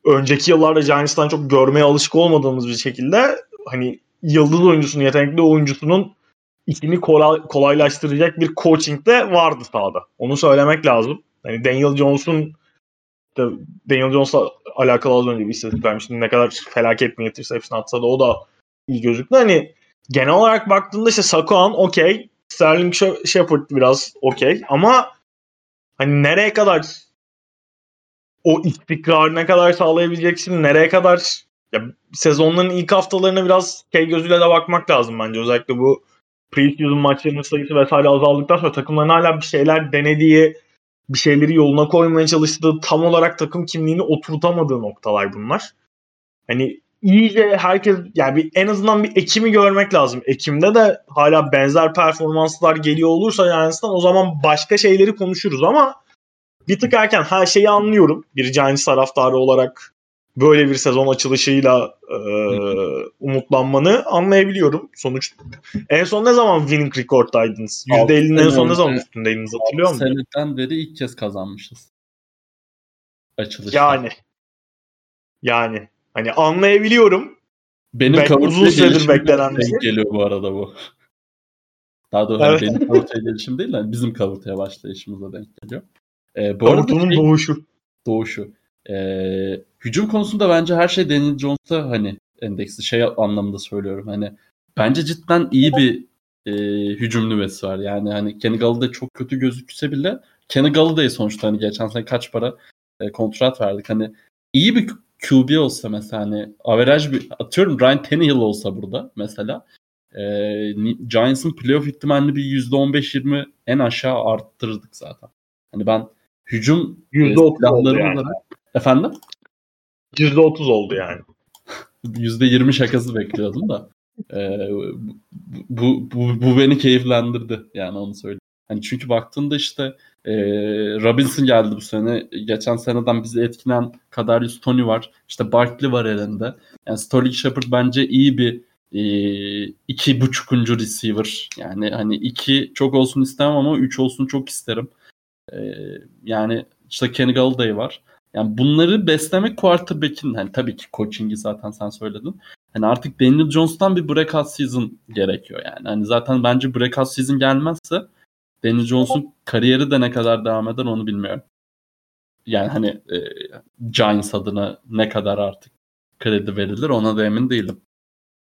önceki yıllarda Giants'tan çok görmeye alışık olmadığımız bir şekilde hani yıldız oyuncusunun, yetenekli oyuncusunun işini kolay, kolaylaştıracak bir coaching de vardı sahada. Onu söylemek lazım. Hani Daniel Jones'un de Daniel Jones'la alakalı az önce bir istatistik vermiştim. Ne kadar felaket mi interception atsa da o da iyi gözüktü. Hani genel olarak baktığında işte Sakuan okey. Sterling Shepard biraz okey. Ama hani nereye kadar o istikrarı ne kadar sağlayabileceksin? Nereye kadar ya, sezonların ilk haftalarına biraz şey gözüyle de bakmak lazım bence. Özellikle bu preseason maçlarının sayısı vesaire azaldıktan sonra takımların hala bir şeyler denediği, bir şeyleri yoluna koymaya çalıştığı, tam olarak takım kimliğini oturtamadığı noktalar bunlar. Hani iyice herkes yani bir, en azından bir Ekim'i görmek lazım. Ekim'de de hala benzer performanslar geliyor olursa yani o zaman başka şeyleri konuşuruz ama bir tık erken her şeyi anlıyorum. Bir Giants taraftarı olarak böyle bir sezon açılışıyla e, umutlanmanı anlayabiliyorum. Sonuç en son ne zaman winning record'daydınız? %50'nin en son ne zaman üstündeydiniz hatırlıyor musun? Seneden beri ilk kez kazanmışız. Açılışta. Yani. Yani. Hani anlayabiliyorum. Benim Ben uzun süredir beklenen bir şey. geliyor bu arada bu. Daha doğrusu Evet. benim kavurtaya gelişim değil de bizim kavurtaya başlayışımıza denk geliyor. Ee, bu arada Kavutunun şey- doğuşu. doğuşu. Ee, hücum konusunda bence her şey Daniel Jones'a hani endeksli şey anlamında söylüyorum. Hani bence cidden iyi bir e, hücum nüvesi var. Yani hani Kenny Galladay çok kötü gözükse bile Kenny Galladay sonuçta hani geçen sene kaç para e, kontrat verdik. Hani iyi bir QB olsa mesela hani average bir atıyorum Ryan Tannehill olsa burada mesela e, Giants'ın playoff ihtimalini bir %15-20 en aşağı arttırdık zaten. Hani ben hücum e, %30 oldu silahları yani. olarak efendim %30 oldu yani. %20 şakası bekliyordum da e, bu, bu, bu beni keyiflendirdi yani onu söyleyeyim. Hani çünkü baktığında işte e, Robinson geldi bu sene. Geçen seneden bizi etkinen Kadarius Tony var. İşte Barkley var elinde. Yani Sterling Shepard bence iyi bir e, iki buçukuncu receiver. Yani hani iki çok olsun istemem ama üç olsun çok isterim. E, yani işte Kenny Galladay var. Yani bunları beslemek quarterback'in hani tabii ki coaching'i zaten sen söyledin. Hani artık Daniel Jones'tan bir breakout season gerekiyor yani. Hani zaten bence breakout season gelmezse Daniel Jones'un kariyeri de ne kadar devam eder onu bilmiyorum. Yani hani e, Giants adına ne kadar artık kredi verilir ona da emin değilim.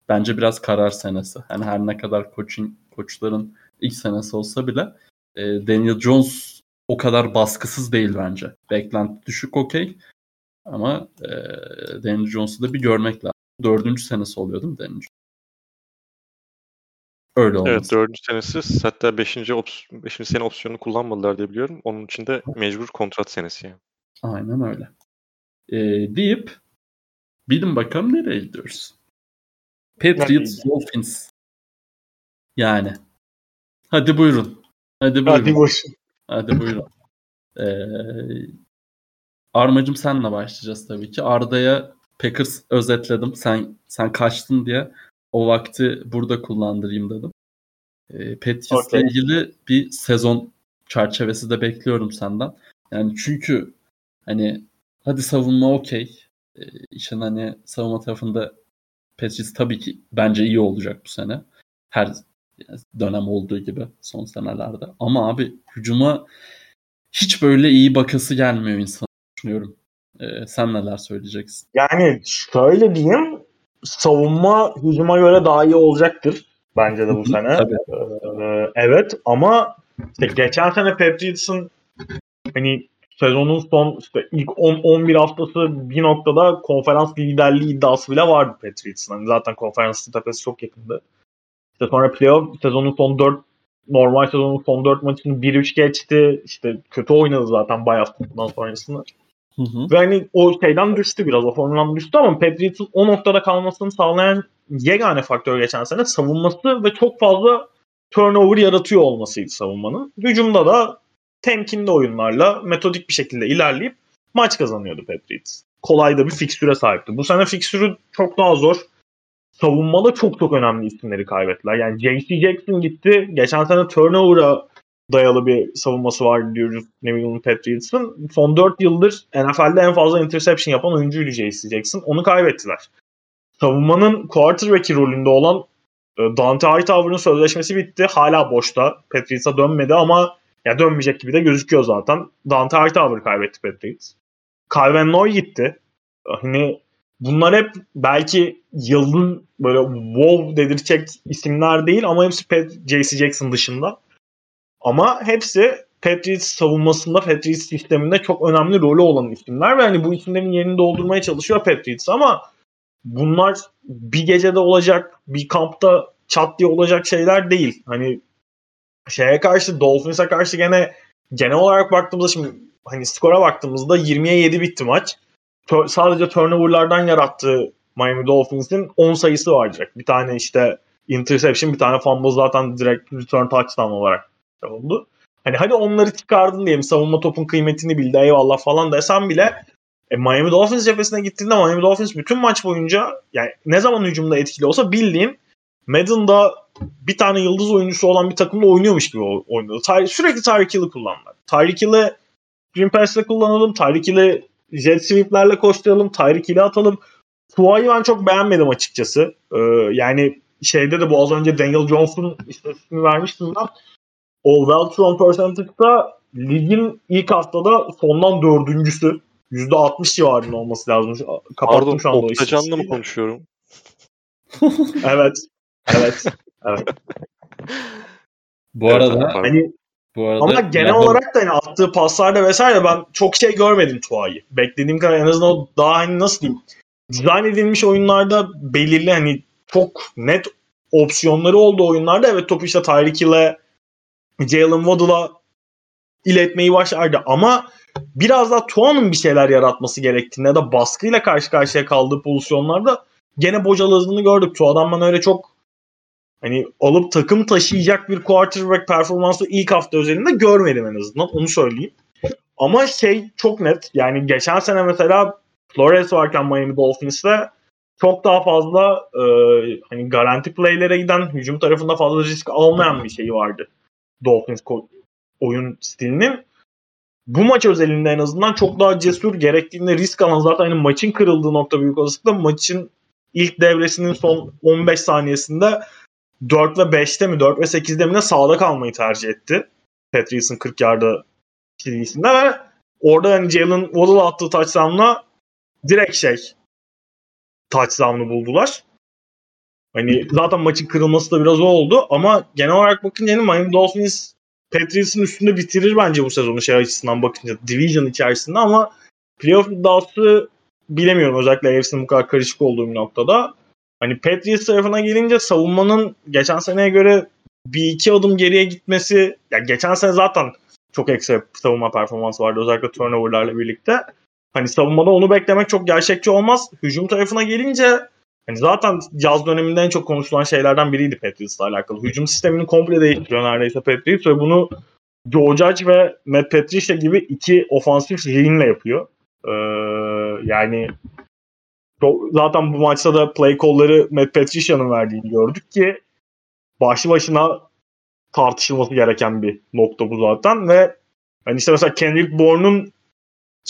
Bence biraz karar senesi. Yani her ne kadar coaching koçların ilk senesi olsa bile e, Daniel Jones o kadar baskısız değil bence. Beklenti düşük okey. Ama e, Daniel Jones'u da bir görmek lazım. Dördüncü senesi oluyor değil mi Daniel Jones? Öyle olması. Evet dördüncü senesi hatta beşinci, ops- beşinci sene opsiyonunu kullanmadılar diye biliyorum. Onun için de mecbur kontrat senesi yani. Aynen öyle. E, deyip bilin bakalım nereye gidiyoruz. Patriots Dolphins. Yani. Hadi buyurun. Hadi buyurun. Hadi boşun. Hadi buyurun. Ee, Armacım senle başlayacağız tabii ki. Arda'ya Packers özetledim. Sen sen kaçtın diye o vakti burada kullandırayım dedim. Ee, Patriots'la Okey. ilgili bir sezon çerçevesi de bekliyorum senden. Yani çünkü hani hadi savunma okey. Ee, işin hani savunma tarafında Patriots tabii ki bence iyi olacak bu sene. Her dönem olduğu gibi son senelerde. Ama abi hücuma hiç böyle iyi bakası gelmiyor insan düşünüyorum. Ee, sen neler söyleyeceksin? Yani şöyle diyeyim savunma hücuma göre daha iyi olacaktır. bence de bu sene. Tabii. Ee, evet ama işte geçen sene Patriots'ın hani sezonun son işte ilk 10-11 haftası bir noktada konferans liderliği iddiası bile vardı Patriots'ın. Hani zaten konferansın tepesi çok yakındı. İşte sonra playoff sezonun son 4 normal sezonun son 4 maçını 1-3 geçti. İşte kötü oynadı zaten bayağı bundan sonrasında. Hı hı. Ve hani o şeyden düştü biraz. O formdan düştü ama Patriots'ın o noktada kalmasını sağlayan yegane faktör geçen sene savunması ve çok fazla turnover yaratıyor olmasıydı savunmanın. Hücumda da temkinli oyunlarla metodik bir şekilde ilerleyip maç kazanıyordu Patriots. Kolay da bir fikstüre sahipti. Bu sene fikstürü çok daha zor. Savunmada çok çok önemli isimleri kaybettiler. Yani J.C. Jackson gitti. Geçen sene turnover'a dayalı bir savunması var diyoruz New England Patriots'ın. Son 4 yıldır NFL'de en fazla interception yapan oyuncuydu J.C. Jackson. Onu kaybettiler. Savunmanın quarterback'i rolünde olan e, Dante Hightower'ın sözleşmesi bitti. Hala boşta. Patriots'a dönmedi ama ya dönmeyecek gibi de gözüküyor zaten. Dante Hightower kaybetti Patriots. Calvin Noy gitti. Hani bunlar hep belki yıldız böyle wow dedirtecek isimler değil ama hepsi J.C. Jackson dışında. Ama hepsi Patriots savunmasında, Patriots sisteminde çok önemli rolü olan isimler ve hani bu isimlerin yerini doldurmaya çalışıyor Patriots ama bunlar bir gecede olacak, bir kampta çat diye olacak şeyler değil. Hani şeye karşı, Dolphins'e karşı gene genel olarak baktığımızda şimdi hani skora baktığımızda 20'ye 7 bitti maç. Tör, sadece turnoverlardan yarattığı Miami Dolphins'in 10 sayısı var direkt. Bir tane işte interception, bir tane fumble zaten direkt return touchdown olarak oldu. Hani hadi onları çıkardın diyelim savunma topun kıymetini bildi eyvallah falan desem bile e, Miami Dolphins cephesine gittiğinde Miami Dolphins bütün maç boyunca yani ne zaman hücumda etkili olsa bildiğin Madden'da bir tane yıldız oyuncusu olan bir takımda oynuyormuş gibi oynuyordu. Ty- sürekli Tyreek Hill'i kullandılar. Tyreek Hill'i Green Pass'le kullanalım. Tyreek Hill'i jet sweep'lerle koşturalım. Tyreek Hill'i atalım. Tua'yı ben çok beğenmedim açıkçası. Ee, yani şeyde de bu az önce Daniel Jones'un istatistiğini vermiştim ben. O well thrown percentage'da ligin ilk haftada sondan dördüncüsü. %60 civarında olması lazım. Kapattım Pardon, şu anda o Oktacan'la mı konuşuyorum? Evet. Evet. evet. Bu Evet, arada. Hani bu arada ama genel yani- olarak da hani attığı paslarda vesaire ben çok şey görmedim Tua'yı. Beklediğim kadar en azından o daha hani nasıl diyeyim dizayn edilmiş oyunlarda belirli hani çok net opsiyonları olduğu oyunlarda evet topu işte Tyreek Hill'e Jalen Waddle'a iletmeyi başardı ama biraz daha Tua'nın bir şeyler yaratması gerektiğinde ya da baskıyla karşı karşıya kaldığı pozisyonlarda gene bocaladığını gördük. Tua'dan ben öyle çok hani alıp takım taşıyacak bir quarterback performansı ilk hafta özelinde görmedim en azından onu söyleyeyim. Ama şey çok net yani geçen sene mesela Flores varken Miami Dolphins'te çok daha fazla e, hani garanti play'lere giden hücum tarafında fazla risk almayan bir şey vardı. Dolphins oyun stilinin. Bu maç özelinde en azından çok daha cesur gerektiğinde risk alan zaten hani maçın kırıldığı nokta büyük olasılıkla maçın ilk devresinin son 15 saniyesinde 4 ve 5'te mi 4 ve 8'de mi ne sağda kalmayı tercih etti. Patriots'ın 40 yarda serisinde ve orada hani Jalen Waddle attığı touchdown'la direkt şey touchdown'ı buldular. Hani zaten maçın kırılması da biraz o oldu ama genel olarak bakınca yani Miami Dolphins Patriots'ın üstünde bitirir bence bu sezonu şey açısından bakınca division içerisinde ama playoff iddiası bilemiyorum özellikle AFC'nin bu kadar karışık olduğu bir noktada. Hani Patriots tarafına gelince savunmanın geçen seneye göre bir iki adım geriye gitmesi ya geçen sene zaten çok bir savunma performansı vardı özellikle turnoverlarla birlikte. Hani savunmada onu beklemek çok gerçekçi olmaz. Hücum tarafına gelince hani zaten yaz döneminde en çok konuşulan şeylerden biriydi Patriots'la alakalı. Hücum sistemini komple değiştiriyor neredeyse Patriots ve bunu Joe ve Matt Patricia gibi iki ofansif zihinle yapıyor. Ee, yani zaten bu maçta da play call'ları Matt Patricia'nın verdiğini gördük ki başlı başına tartışılması gereken bir nokta bu zaten ve hani işte mesela Kendrick Bourne'un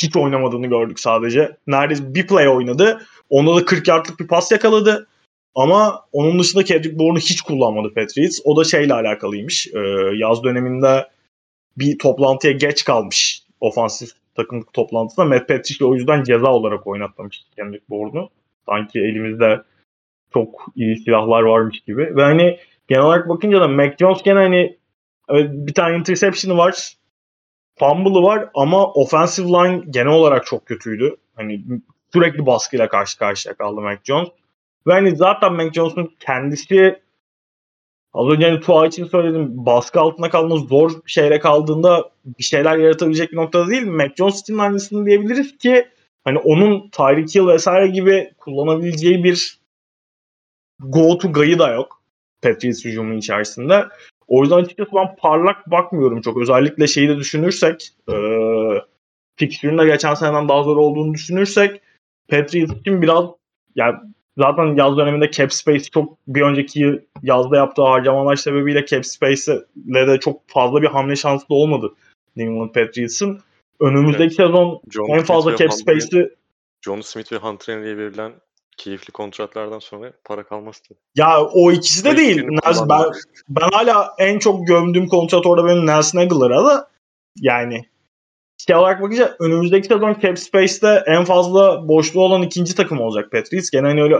hiç oynamadığını gördük sadece. Neredeyse bir play oynadı. Onda da 40 yardlık bir pas yakaladı. Ama onun dışında Kendrick Bourne'u hiç kullanmadı Patriots. O da şeyle alakalıymış. Ee, yaz döneminde bir toplantıya geç kalmış ofansif takım toplantısında Matt Patricia o yüzden ceza olarak oynatmamış Kendrick Bourne'u. Sanki elimizde çok iyi silahlar varmış gibi. Ve hani genel olarak bakınca da Mac Jones gene hani bir tane interception'ı var. Fumble'ı var ama offensive line genel olarak çok kötüydü. Hani sürekli baskıyla karşı karşıya kaldı Mac Jones. Ve hani zaten Mac Jones'un kendisi az önce hani Tua için söyledim baskı altında kalma zor şeyle kaldığında bir şeyler yaratabilecek bir noktada değil. Mac Jones için aynısını diyebiliriz ki hani onun Tyreek Hill vesaire gibi kullanabileceği bir go to guy'ı da yok. Patriots hücumu içerisinde. O yüzden açıkçası ben parlak bakmıyorum çok. Özellikle şeyi de düşünürsek e, fikstürün de geçen seneden daha zor olduğunu düşünürsek Patriots için biraz yani zaten yaz döneminde cap space çok bir önceki yazda yaptığı harcamalar sebebiyle cap space'le de çok fazla bir hamle şansı da olmadı New England Patriots'ın. Önümüzdeki evet. sezon John en fazla cap space'i John Smith ve Hunter Henry'e verilen keyifli kontratlardan sonra para kalmaz tabii. Ya o ikisi de değil. Nels, ben, ben hala en çok gömdüğüm kontrat orada benim Nelson Aguilar'a da yani şey olarak bakınca önümüzdeki sezon cap space'te en fazla boşluğu olan ikinci takım olacak Patriots. Gene hani öyle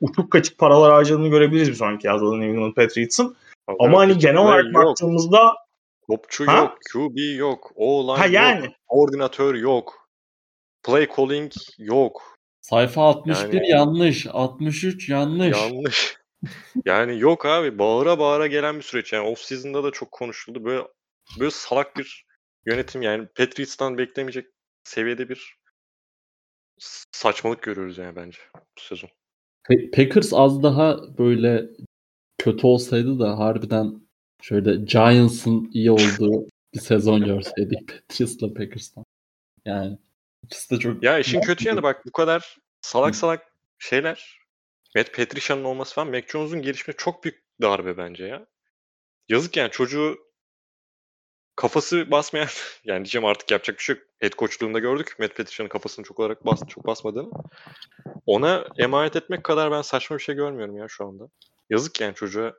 uçuk kaçık paralar harcadığını görebiliriz bir sonraki yazda New England Patriots'ın. Ama hani genel olarak yok. baktığımızda Topçu ha? yok, QB yok, O-line yani. yok, koordinatör yok, play calling yok. Sayfa 61 yani, yanlış. 63 yanlış. Yanlış. yani yok abi. Bağıra bağıra gelen bir süreç. Yani off season'da da çok konuşuldu. Böyle böyle salak bir yönetim yani Patriots'tan beklemeyecek seviyede bir saçmalık görüyoruz yani bence bu sezon. Packers az daha böyle kötü olsaydı da harbiden şöyle Giants'ın iyi olduğu bir sezon görseydik Patriots'la Packers'tan. Yani İkisi de çok... Ya işin kötü yanı bak bu kadar salak salak şeyler. Matt Patricia'nın olması falan Mac Jones'un gelişmesi çok büyük darbe bence ya. Yazık yani çocuğu kafası basmayan yani diyeceğim artık yapacak bir şey yok. Head coachluğunda gördük Matt Patricia'nın kafasını çok olarak bas, çok basmadığını. Ona emanet etmek kadar ben saçma bir şey görmüyorum ya şu anda. Yazık yani çocuğa.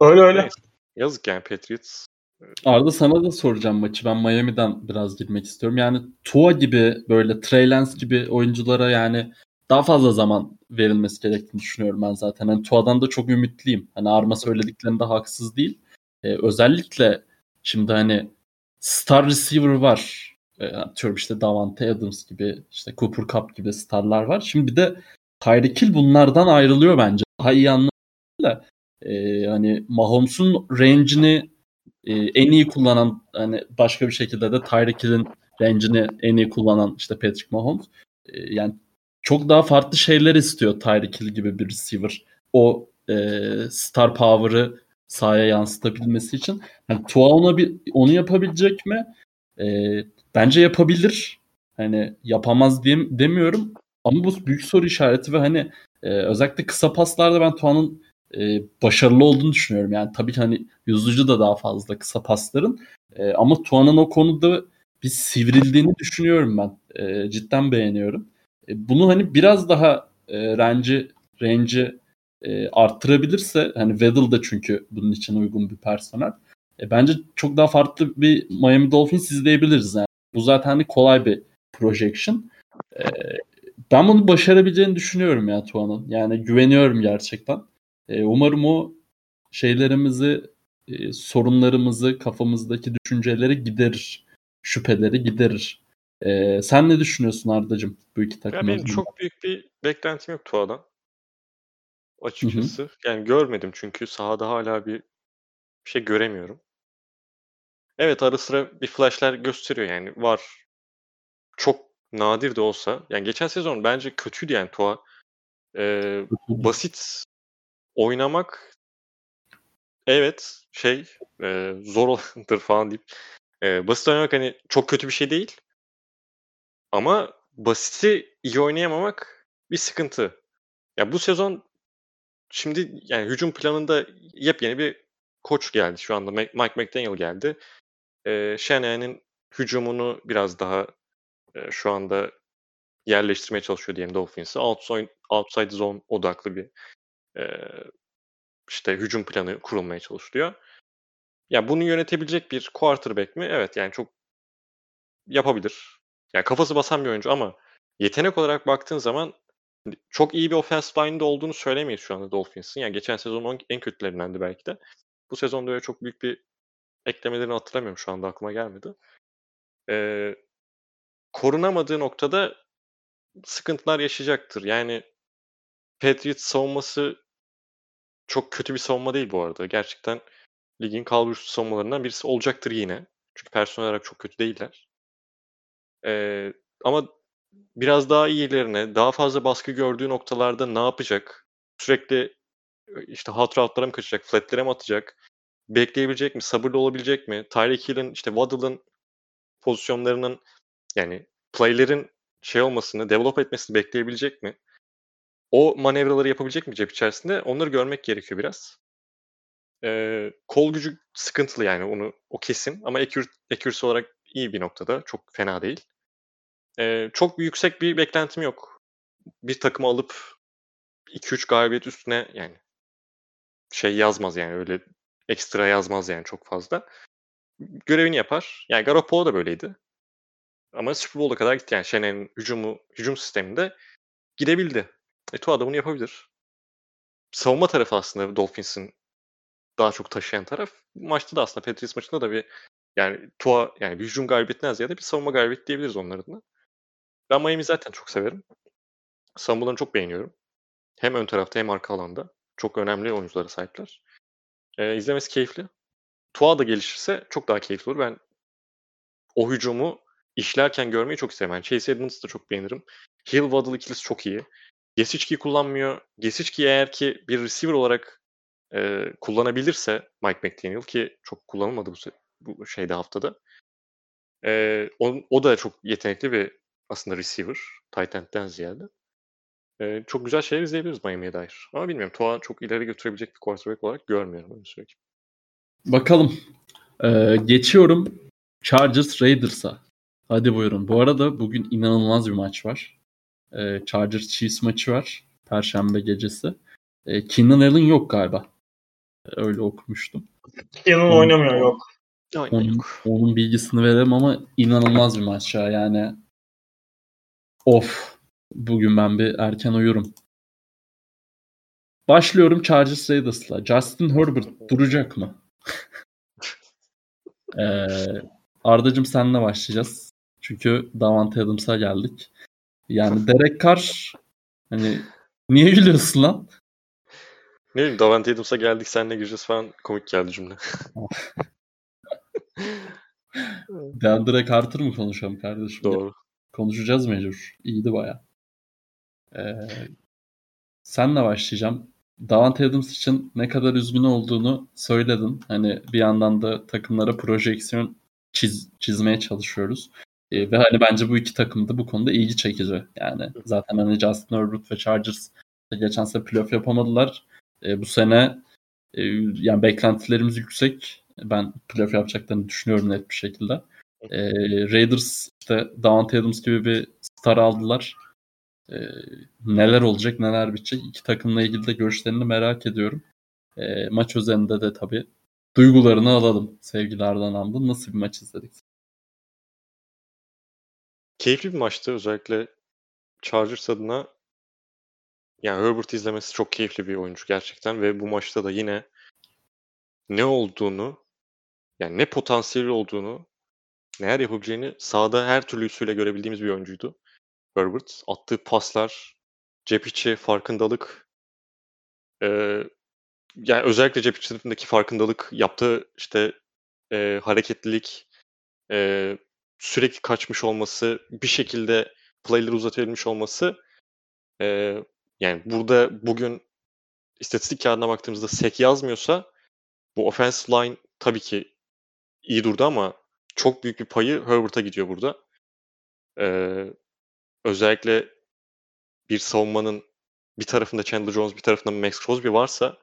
Öyle öyle. Neyse. Yazık yani Patriots Arda sana da soracağım maçı. Ben Miami'den biraz girmek istiyorum. Yani Tua gibi böyle Trey Lance gibi oyunculara yani daha fazla zaman verilmesi gerektiğini düşünüyorum ben zaten. Hani Tua'dan da çok ümitliyim. Hani Arma söylediklerinde haksız değil. Ee, özellikle şimdi hani star receiver var. Ee, atıyorum işte Davante Adams gibi işte Cooper Cup gibi starlar var. Şimdi bir de Tyreek Hill bunlardan ayrılıyor bence. Daha iyi anlamda. Ee, hani Mahomes'un range'ini e, en iyi kullanan hani başka bir şekilde de Tyreek Hill'in range'ini en iyi kullanan işte Patrick Mahomes. E, yani çok daha farklı şeyler istiyor Tyreek Hill gibi bir receiver. O e, star power'ı sahaya yansıtabilmesi için. Yani Tua ona bir onu yapabilecek mi? E, bence yapabilir. Hani yapamaz diye, demiyorum. Ama bu büyük soru işareti ve hani e, özellikle kısa paslarda ben Tua'nın e, başarılı olduğunu düşünüyorum. Yani tabii ki hani yüzücü da daha fazla kısa pasların. E, ama Tuan'ın o konuda bir sivrildiğini düşünüyorum ben. E, cidden beğeniyorum. E, bunu hani biraz daha e, range'i range e, arttırabilirse hani Weddle da çünkü bunun için uygun bir personel. E, bence çok daha farklı bir Miami Dolphins izleyebiliriz yani. Bu zaten hani kolay bir projection. E, ben bunu başarabileceğini düşünüyorum ya Tuan'ın. Yani güveniyorum gerçekten. E, umarım o şeylerimizi, e, sorunlarımızı, kafamızdaki düşünceleri giderir. Şüpheleri giderir. E, sen ne düşünüyorsun Arda'cığım bu iki takım? Ya benim çok büyük bir beklentim yok Tuğa'dan. Açıkçası. Hı hı. Yani görmedim çünkü sahada hala bir, şey göremiyorum. Evet ara sıra bir flashlar gösteriyor yani var. Çok nadir de olsa. Yani geçen sezon bence kötüydü yani Tua. Ee, basit oynamak evet şey e, zor olandır falan deyip e, basit oynamak hani çok kötü bir şey değil. Ama basiti iyi oynayamamak bir sıkıntı. Ya bu sezon şimdi yani hücum planında yepyeni bir koç geldi şu anda. Mike McDaniel geldi. E, Shanahan'ın hücumunu biraz daha e, şu anda yerleştirmeye çalışıyor diyelim Dolphins'i. Outside, outside zone odaklı bir e, işte hücum planı kurulmaya çalışılıyor. Ya bunu yönetebilecek bir quarterback mi? Evet yani çok yapabilir. Yani kafası basan bir oyuncu ama yetenek olarak baktığın zaman çok iyi bir offensive line'da olduğunu söylemeyiz şu anda Dolphins'in. Yani geçen sezonun en kötülerindendi belki de. Bu sezonda öyle çok büyük bir eklemelerini hatırlamıyorum şu anda aklıma gelmedi. Ee, korunamadığı noktada sıkıntılar yaşayacaktır. Yani Patriots savunması çok kötü bir savunma değil bu arada. Gerçekten ligin kalburüstü savunmalarından birisi olacaktır yine. Çünkü personel olarak çok kötü değiller. Ee, ama biraz daha iyilerine, daha fazla baskı gördüğü noktalarda ne yapacak? Sürekli işte hot route'lara mı kaçacak, flat'lere mi atacak? Bekleyebilecek mi? Sabırlı olabilecek mi? Tyreek Hill'in, işte Waddle'ın pozisyonlarının yani play'lerin şey olmasını, develop etmesini bekleyebilecek mi? O manevraları yapabilecek mi cep içerisinde? Onları görmek gerekiyor biraz. Ee, kol gücü sıkıntılı yani onu o kesin ama accuracy olarak iyi bir noktada. Çok fena değil. Ee, çok yüksek bir beklentim yok. Bir takımı alıp 2-3 galibiyet üstüne yani şey yazmaz yani öyle ekstra yazmaz yani çok fazla. Görevini yapar. Yani Garoppolo da böyleydi. Ama Super Bowl'a kadar gitti yani Shanahan'ın hücumu, hücum sisteminde gidebildi. E Tua da bunu yapabilir. Savunma tarafı aslında Dolphins'in daha çok taşıyan taraf. Maçta da aslında Patriots maçında da bir yani Tua yani bir hücum galibiyetinden ziyade bir savunma galibiyeti diyebiliriz onların adına. Ben Miami zaten çok severim. Savunmalarını çok beğeniyorum. Hem ön tarafta hem arka alanda. Çok önemli oyunculara sahipler. Ee, izlemesi keyifli. Tua da gelişirse çok daha keyifli olur. Ben o hücumu işlerken görmeyi çok isterim. Yani Chase Edmonds'ı da çok beğenirim. Hill Waddle ikilisi çok iyi. Gesicki'yi kullanmıyor. Gesicki eğer ki bir receiver olarak e, kullanabilirse Mike McDaniel ki çok kullanılmadı bu, bu şeyde haftada. E, o, o da çok yetenekli bir aslında receiver. Tight end'den ziyade. E, çok güzel şeyler izleyebiliriz Miami'ye dair. Ama bilmiyorum. Tua çok ileri götürebilecek bir quarterback olarak görmüyorum. Öyle söyleyeyim. Bakalım. Ee, geçiyorum Chargers Raiders'a. Hadi buyurun. Bu arada bugün inanılmaz bir maç var. Ee, Chargers Chiefs maçı var. Perşembe gecesi. Ee, Keenan Allen yok galiba. Öyle okumuştum. Keenan oynamıyor yok. Onun, onun bilgisini verelim ama inanılmaz bir maç ya. Yani of. Bugün ben bir erken uyurum. Başlıyorum Chargers Raiders'la. Justin Herbert duracak mı? ee, Arda'cığım seninle başlayacağız. Çünkü Davante Adams'a geldik. Yani Derek Carr hani niye gülüyorsun lan? Ne bileyim Davante Adams'a geldik seninle gireceğiz falan komik geldi cümle. Deandre Carter mı konuşalım kardeşim? Doğru. Konuşacağız mecbur. İyiydi baya. Ee, senle başlayacağım. Davante Adams için ne kadar üzgün olduğunu söyledin. Hani bir yandan da takımlara projeksiyon çiz, çizmeye çalışıyoruz. E, ve hani bence bu iki takım da bu konuda ilgi çekici. Yani zaten hani Justin Herbert ve Chargers geçen sene playoff yapamadılar. E, bu sene e, yani beklentilerimiz yüksek. Ben playoff yapacaklarını düşünüyorum net bir şekilde. E, Raiders işte Davante Adams gibi bir star aldılar. E, neler olacak neler bitecek. İki takımla ilgili de görüşlerini merak ediyorum. E, maç üzerinde de tabii duygularını alalım sevgili Ardan Amdı. Nasıl bir maç izledik? Keyifli bir maçtı. Özellikle Chargers adına yani Herbert izlemesi çok keyifli bir oyuncu gerçekten ve bu maçta da yine ne olduğunu yani ne potansiyeli olduğunu neler yapabileceğini sahada her türlü üstüyle görebildiğimiz bir oyuncuydu. Herbert. Attığı paslar, cep içi farkındalık ee, yani özellikle cep içindeki farkındalık, yaptığı işte e, hareketlilik, e, sürekli kaçmış olması, bir şekilde play'leri uzatabilmiş olması e, yani burada bugün istatistik kağıdına baktığımızda sek yazmıyorsa bu offense line tabii ki iyi durdu ama çok büyük bir payı Herbert'a gidiyor burada. Ee, özellikle bir savunmanın bir tarafında Chandler Jones bir tarafında Max Crosby varsa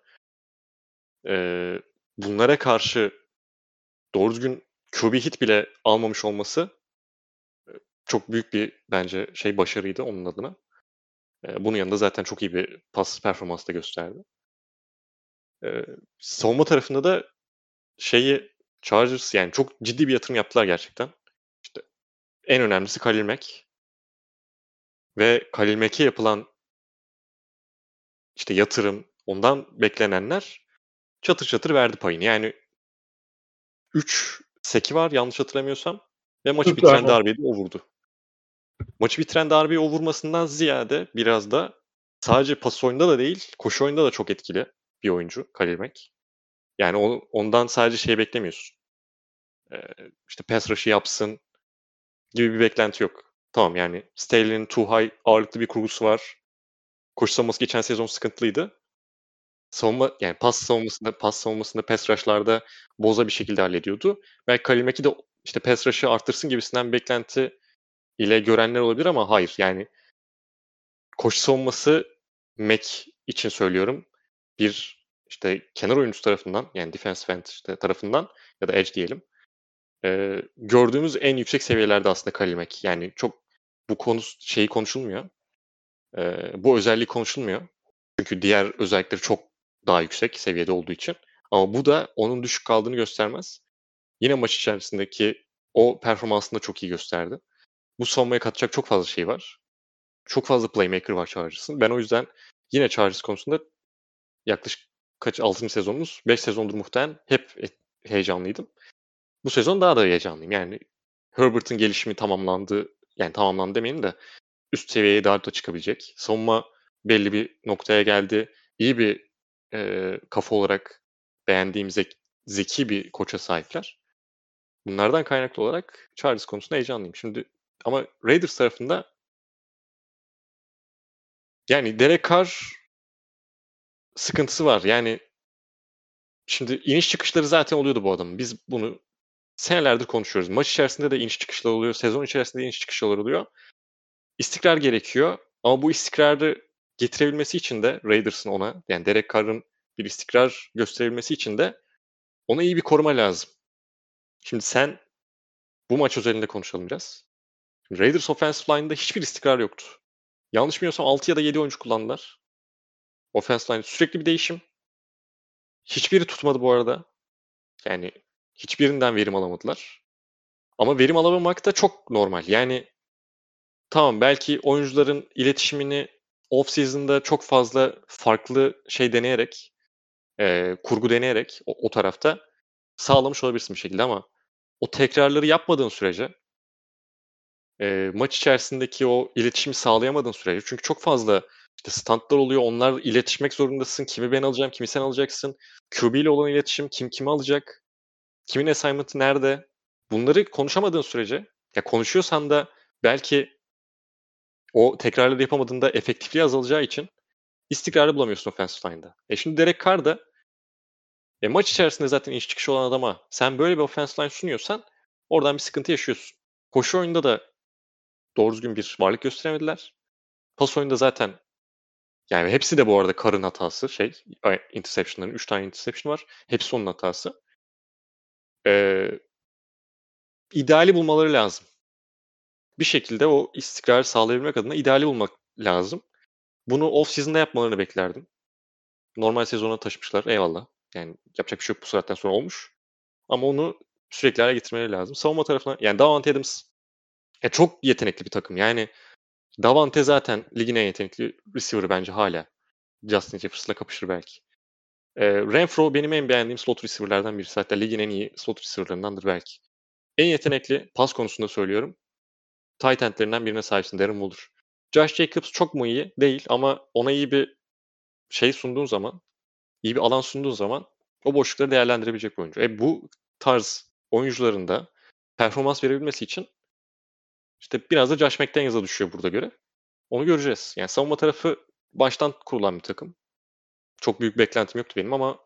e, bunlara karşı doğru düzgün QB hit bile almamış olması çok büyük bir bence şey başarıydı onun adına. E, bunun yanında zaten çok iyi bir pas performansı da gösterdi. E, savunma tarafında da şeyi Chargers yani çok ciddi bir yatırım yaptılar gerçekten. İşte en önemlisi Khalil Mack. Ve Khalil Mack'e yapılan işte yatırım, ondan beklenenler çatır çatır verdi payını. Yani 3 seki var yanlış hatırlamıyorsam ve maçı bitiren darbeyi de o vurdu. Maçı bitiren darbeyi o vurmasından ziyade biraz da sadece pas oyunda da değil, koşu oyunda da çok etkili bir oyuncu Khalil Mack. Yani onu, ondan sadece şey beklemiyorsun. Ee, işte pass rush'ı yapsın gibi bir beklenti yok. Tamam yani Staley'nin too high ağırlıklı bir kurgusu var. Koşu savunması geçen sezon sıkıntılıydı. Savunma yani pas savunmasında, pas savunmasında, pass rush'larda boza bir şekilde hallediyordu. Belki Khalil Mack'i de işte pass rush'ı arttırsın gibisinden bir beklenti ile görenler olabilir ama hayır. Yani koşu savunması Mac için söylüyorum. Bir işte kenar oyuncusu tarafından yani defense end işte tarafından ya da edge diyelim. E, gördüğümüz en yüksek seviyelerde aslında Khalil Mack. Yani çok bu konu şeyi konuşulmuyor. E, bu özelliği konuşulmuyor. Çünkü diğer özellikleri çok daha yüksek seviyede olduğu için. Ama bu da onun düşük kaldığını göstermez. Yine maç içerisindeki o performansını da çok iyi gösterdi. Bu savunmaya katacak çok fazla şey var. Çok fazla playmaker var Chargers'ın. Ben o yüzden yine Chargers konusunda yaklaşık kaç 6. sezonumuz 5 sezondur muhtemelen hep heyecanlıydım. Bu sezon daha da heyecanlıyım. Yani Herbert'ın gelişimi tamamlandı. Yani tamamlandı demeyelim de üst seviyeye daha da çıkabilecek. Savunma belli bir noktaya geldi. İyi bir e, kafa olarak beğendiğim zek- zeki bir koça sahipler. Bunlardan kaynaklı olarak Chargers konusunda heyecanlıyım. Şimdi ama Raiders tarafında yani Derek Carr sıkıntısı var. Yani şimdi iniş çıkışları zaten oluyordu bu adamın. Biz bunu senelerdir konuşuyoruz. Maç içerisinde de iniş çıkışlar oluyor. Sezon içerisinde de iniş çıkışlar oluyor. İstikrar gerekiyor. Ama bu istikrarı getirebilmesi için de Raiders'ın ona yani Derek Carr'ın bir istikrar gösterebilmesi için de ona iyi bir koruma lazım. Şimdi sen bu maç özelinde konuşalım biraz. Raiders offensive line'da hiçbir istikrar yoktu. Yanlış bilmiyorsam 6 ya da 7 oyuncu kullandılar. Offensive line sürekli bir değişim. Hiçbiri tutmadı bu arada. Yani hiçbirinden verim alamadılar. Ama verim alamamak da çok normal. Yani tamam belki oyuncuların iletişimini off season'da çok fazla farklı şey deneyerek, e, kurgu deneyerek o, o tarafta sağlamış olabilirsin bir şekilde ama o tekrarları yapmadığın sürece e, maç içerisindeki o iletişimi sağlayamadığın sürece çünkü çok fazla işte standlar oluyor. Onlar iletişmek zorundasın. Kimi ben alacağım, kimi sen alacaksın. QB ile olan iletişim, kim kimi alacak? Kimin assignment'ı nerede? Bunları konuşamadığın sürece, ya konuşuyorsan da belki o tekrarları yapamadığında efektifliği azalacağı için istikrarı bulamıyorsun offensive line'da. E şimdi Derek Carr da e maç içerisinde zaten iş çıkışı olan adama sen böyle bir offensive line sunuyorsan oradan bir sıkıntı yaşıyorsun. Koşu oyunda da doğru düzgün bir varlık gösteremediler. Pas oyunda zaten yani hepsi de bu arada Carr'ın hatası şey interception'ların 3 tane interception var. Hepsi onun hatası. Ee, ideali bulmaları lazım. Bir şekilde o istikrarı sağlayabilmek adına ideali bulmak lazım. Bunu off season'da yapmalarını beklerdim. Normal sezona taşımışlar. Eyvallah. Yani yapacak bir şey yok bu saatten sonra olmuş. Ama onu sürekli hale getirmeleri lazım. Savunma tarafına yani Davante Adams ya çok yetenekli bir takım. Yani Davante zaten ligin en yetenekli receiver'ı bence hala. Justin Jefferson'la kapışır belki. E, Renfro benim en beğendiğim slot receiver'lardan birisi. Hatta ligin en iyi slot receiver'larındandır belki. En yetenekli pas konusunda söylüyorum. Tight endlerinden birine sahipsin Darren Waller. Josh Jacobs çok mu iyi? Değil ama ona iyi bir şey sunduğun zaman, iyi bir alan sunduğun zaman o boşlukları değerlendirebilecek bir oyuncu. E bu tarz oyuncuların da performans verebilmesi için işte biraz da Josh McDaniels'a düşüyor burada göre. Onu göreceğiz. Yani savunma tarafı baştan kurulan bir takım. Çok büyük beklentim yoktu benim ama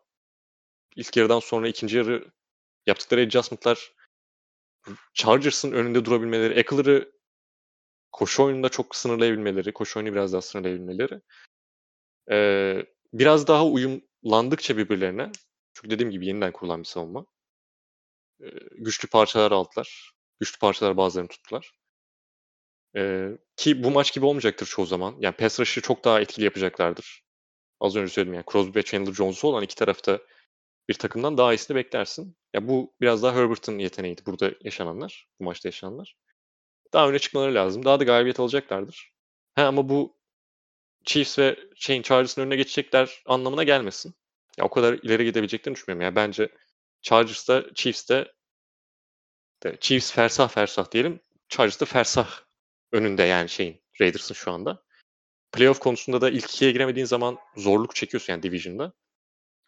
ilk yarıdan sonra ikinci yarı yaptıkları adjustment'lar Chargers'ın önünde durabilmeleri, Eckler'ı koşu oyununda çok sınırlayabilmeleri, koşu oyunu biraz daha sınırlayabilmeleri ee, biraz daha uyumlandıkça birbirlerine çünkü dediğim gibi yeniden kurulan bir savunma. Ee, güçlü parçalar aldılar. Güçlü parçalar bazılarını tuttular. Ee, ki bu maç gibi olmayacaktır çoğu zaman. Yani pass rush'ı çok daha etkili yapacaklardır. Az önce söyledim yani Crosby ve Chandler Jones'u olan iki tarafta bir takımdan daha iyisini beklersin. Ya bu biraz daha Herbert'ın yeteneğiydi burada yaşananlar, bu maçta yaşananlar. Daha öne çıkmaları lazım. Daha da galibiyet alacaklardır. Ha ama bu Chiefs ve şeyin Chargers'ın önüne geçecekler anlamına gelmesin. Ya o kadar ileri gidebileceklerini düşünmüyorum. Yani bence Chargers'ta, Chiefs'te de Chiefs fersah fersah diyelim. Chargers'ta fersah önünde yani şeyin Raiders'ın şu anda. Playoff konusunda da ilk ikiye giremediğin zaman zorluk çekiyorsun yani Division'da.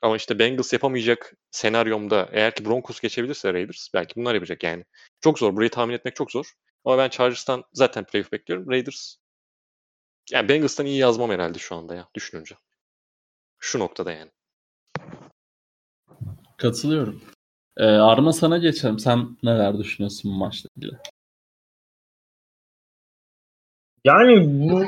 Ama işte Bengals yapamayacak senaryomda eğer ki Broncos geçebilirse Raiders belki bunlar yapacak yani. Çok zor. Burayı tahmin etmek çok zor. Ama ben Chargers'tan zaten playoff bekliyorum. Raiders yani Bengals'tan iyi yazmam herhalde şu anda ya düşününce. Şu noktada yani. Katılıyorum. Ee, Arma sana geçelim. Sen neler düşünüyorsun bu maçla ilgili? Yani bu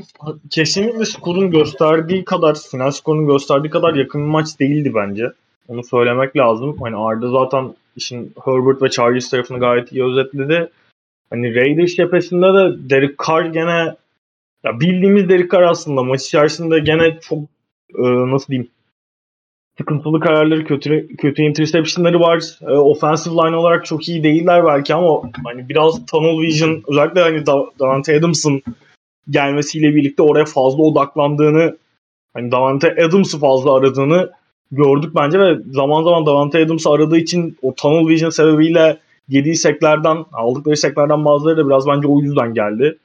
kesinlikle skorun gösterdiği kadar, final skorunun gösterdiği kadar yakın bir maç değildi bence. Onu söylemek lazım. Hani Arda zaten işin Herbert ve Chargers tarafını gayet iyi özetledi. Hani Raiders cephesinde de Derek Carr gene ya bildiğimiz Derek Carr aslında maç içerisinde gene çok e, nasıl diyeyim sıkıntılı kararları, kötü kötü interception'ları var. E, offensive line olarak çok iyi değiller belki ama hani biraz tunnel vision özellikle hani Davante Adams'ın gelmesiyle birlikte oraya fazla odaklandığını hani Davante Adams'ı fazla aradığını gördük bence ve zaman zaman Davante Adams'ı aradığı için o tunnel vision sebebiyle yediği seklerden, aldıkları seklerden bazıları da biraz bence o yüzden geldi.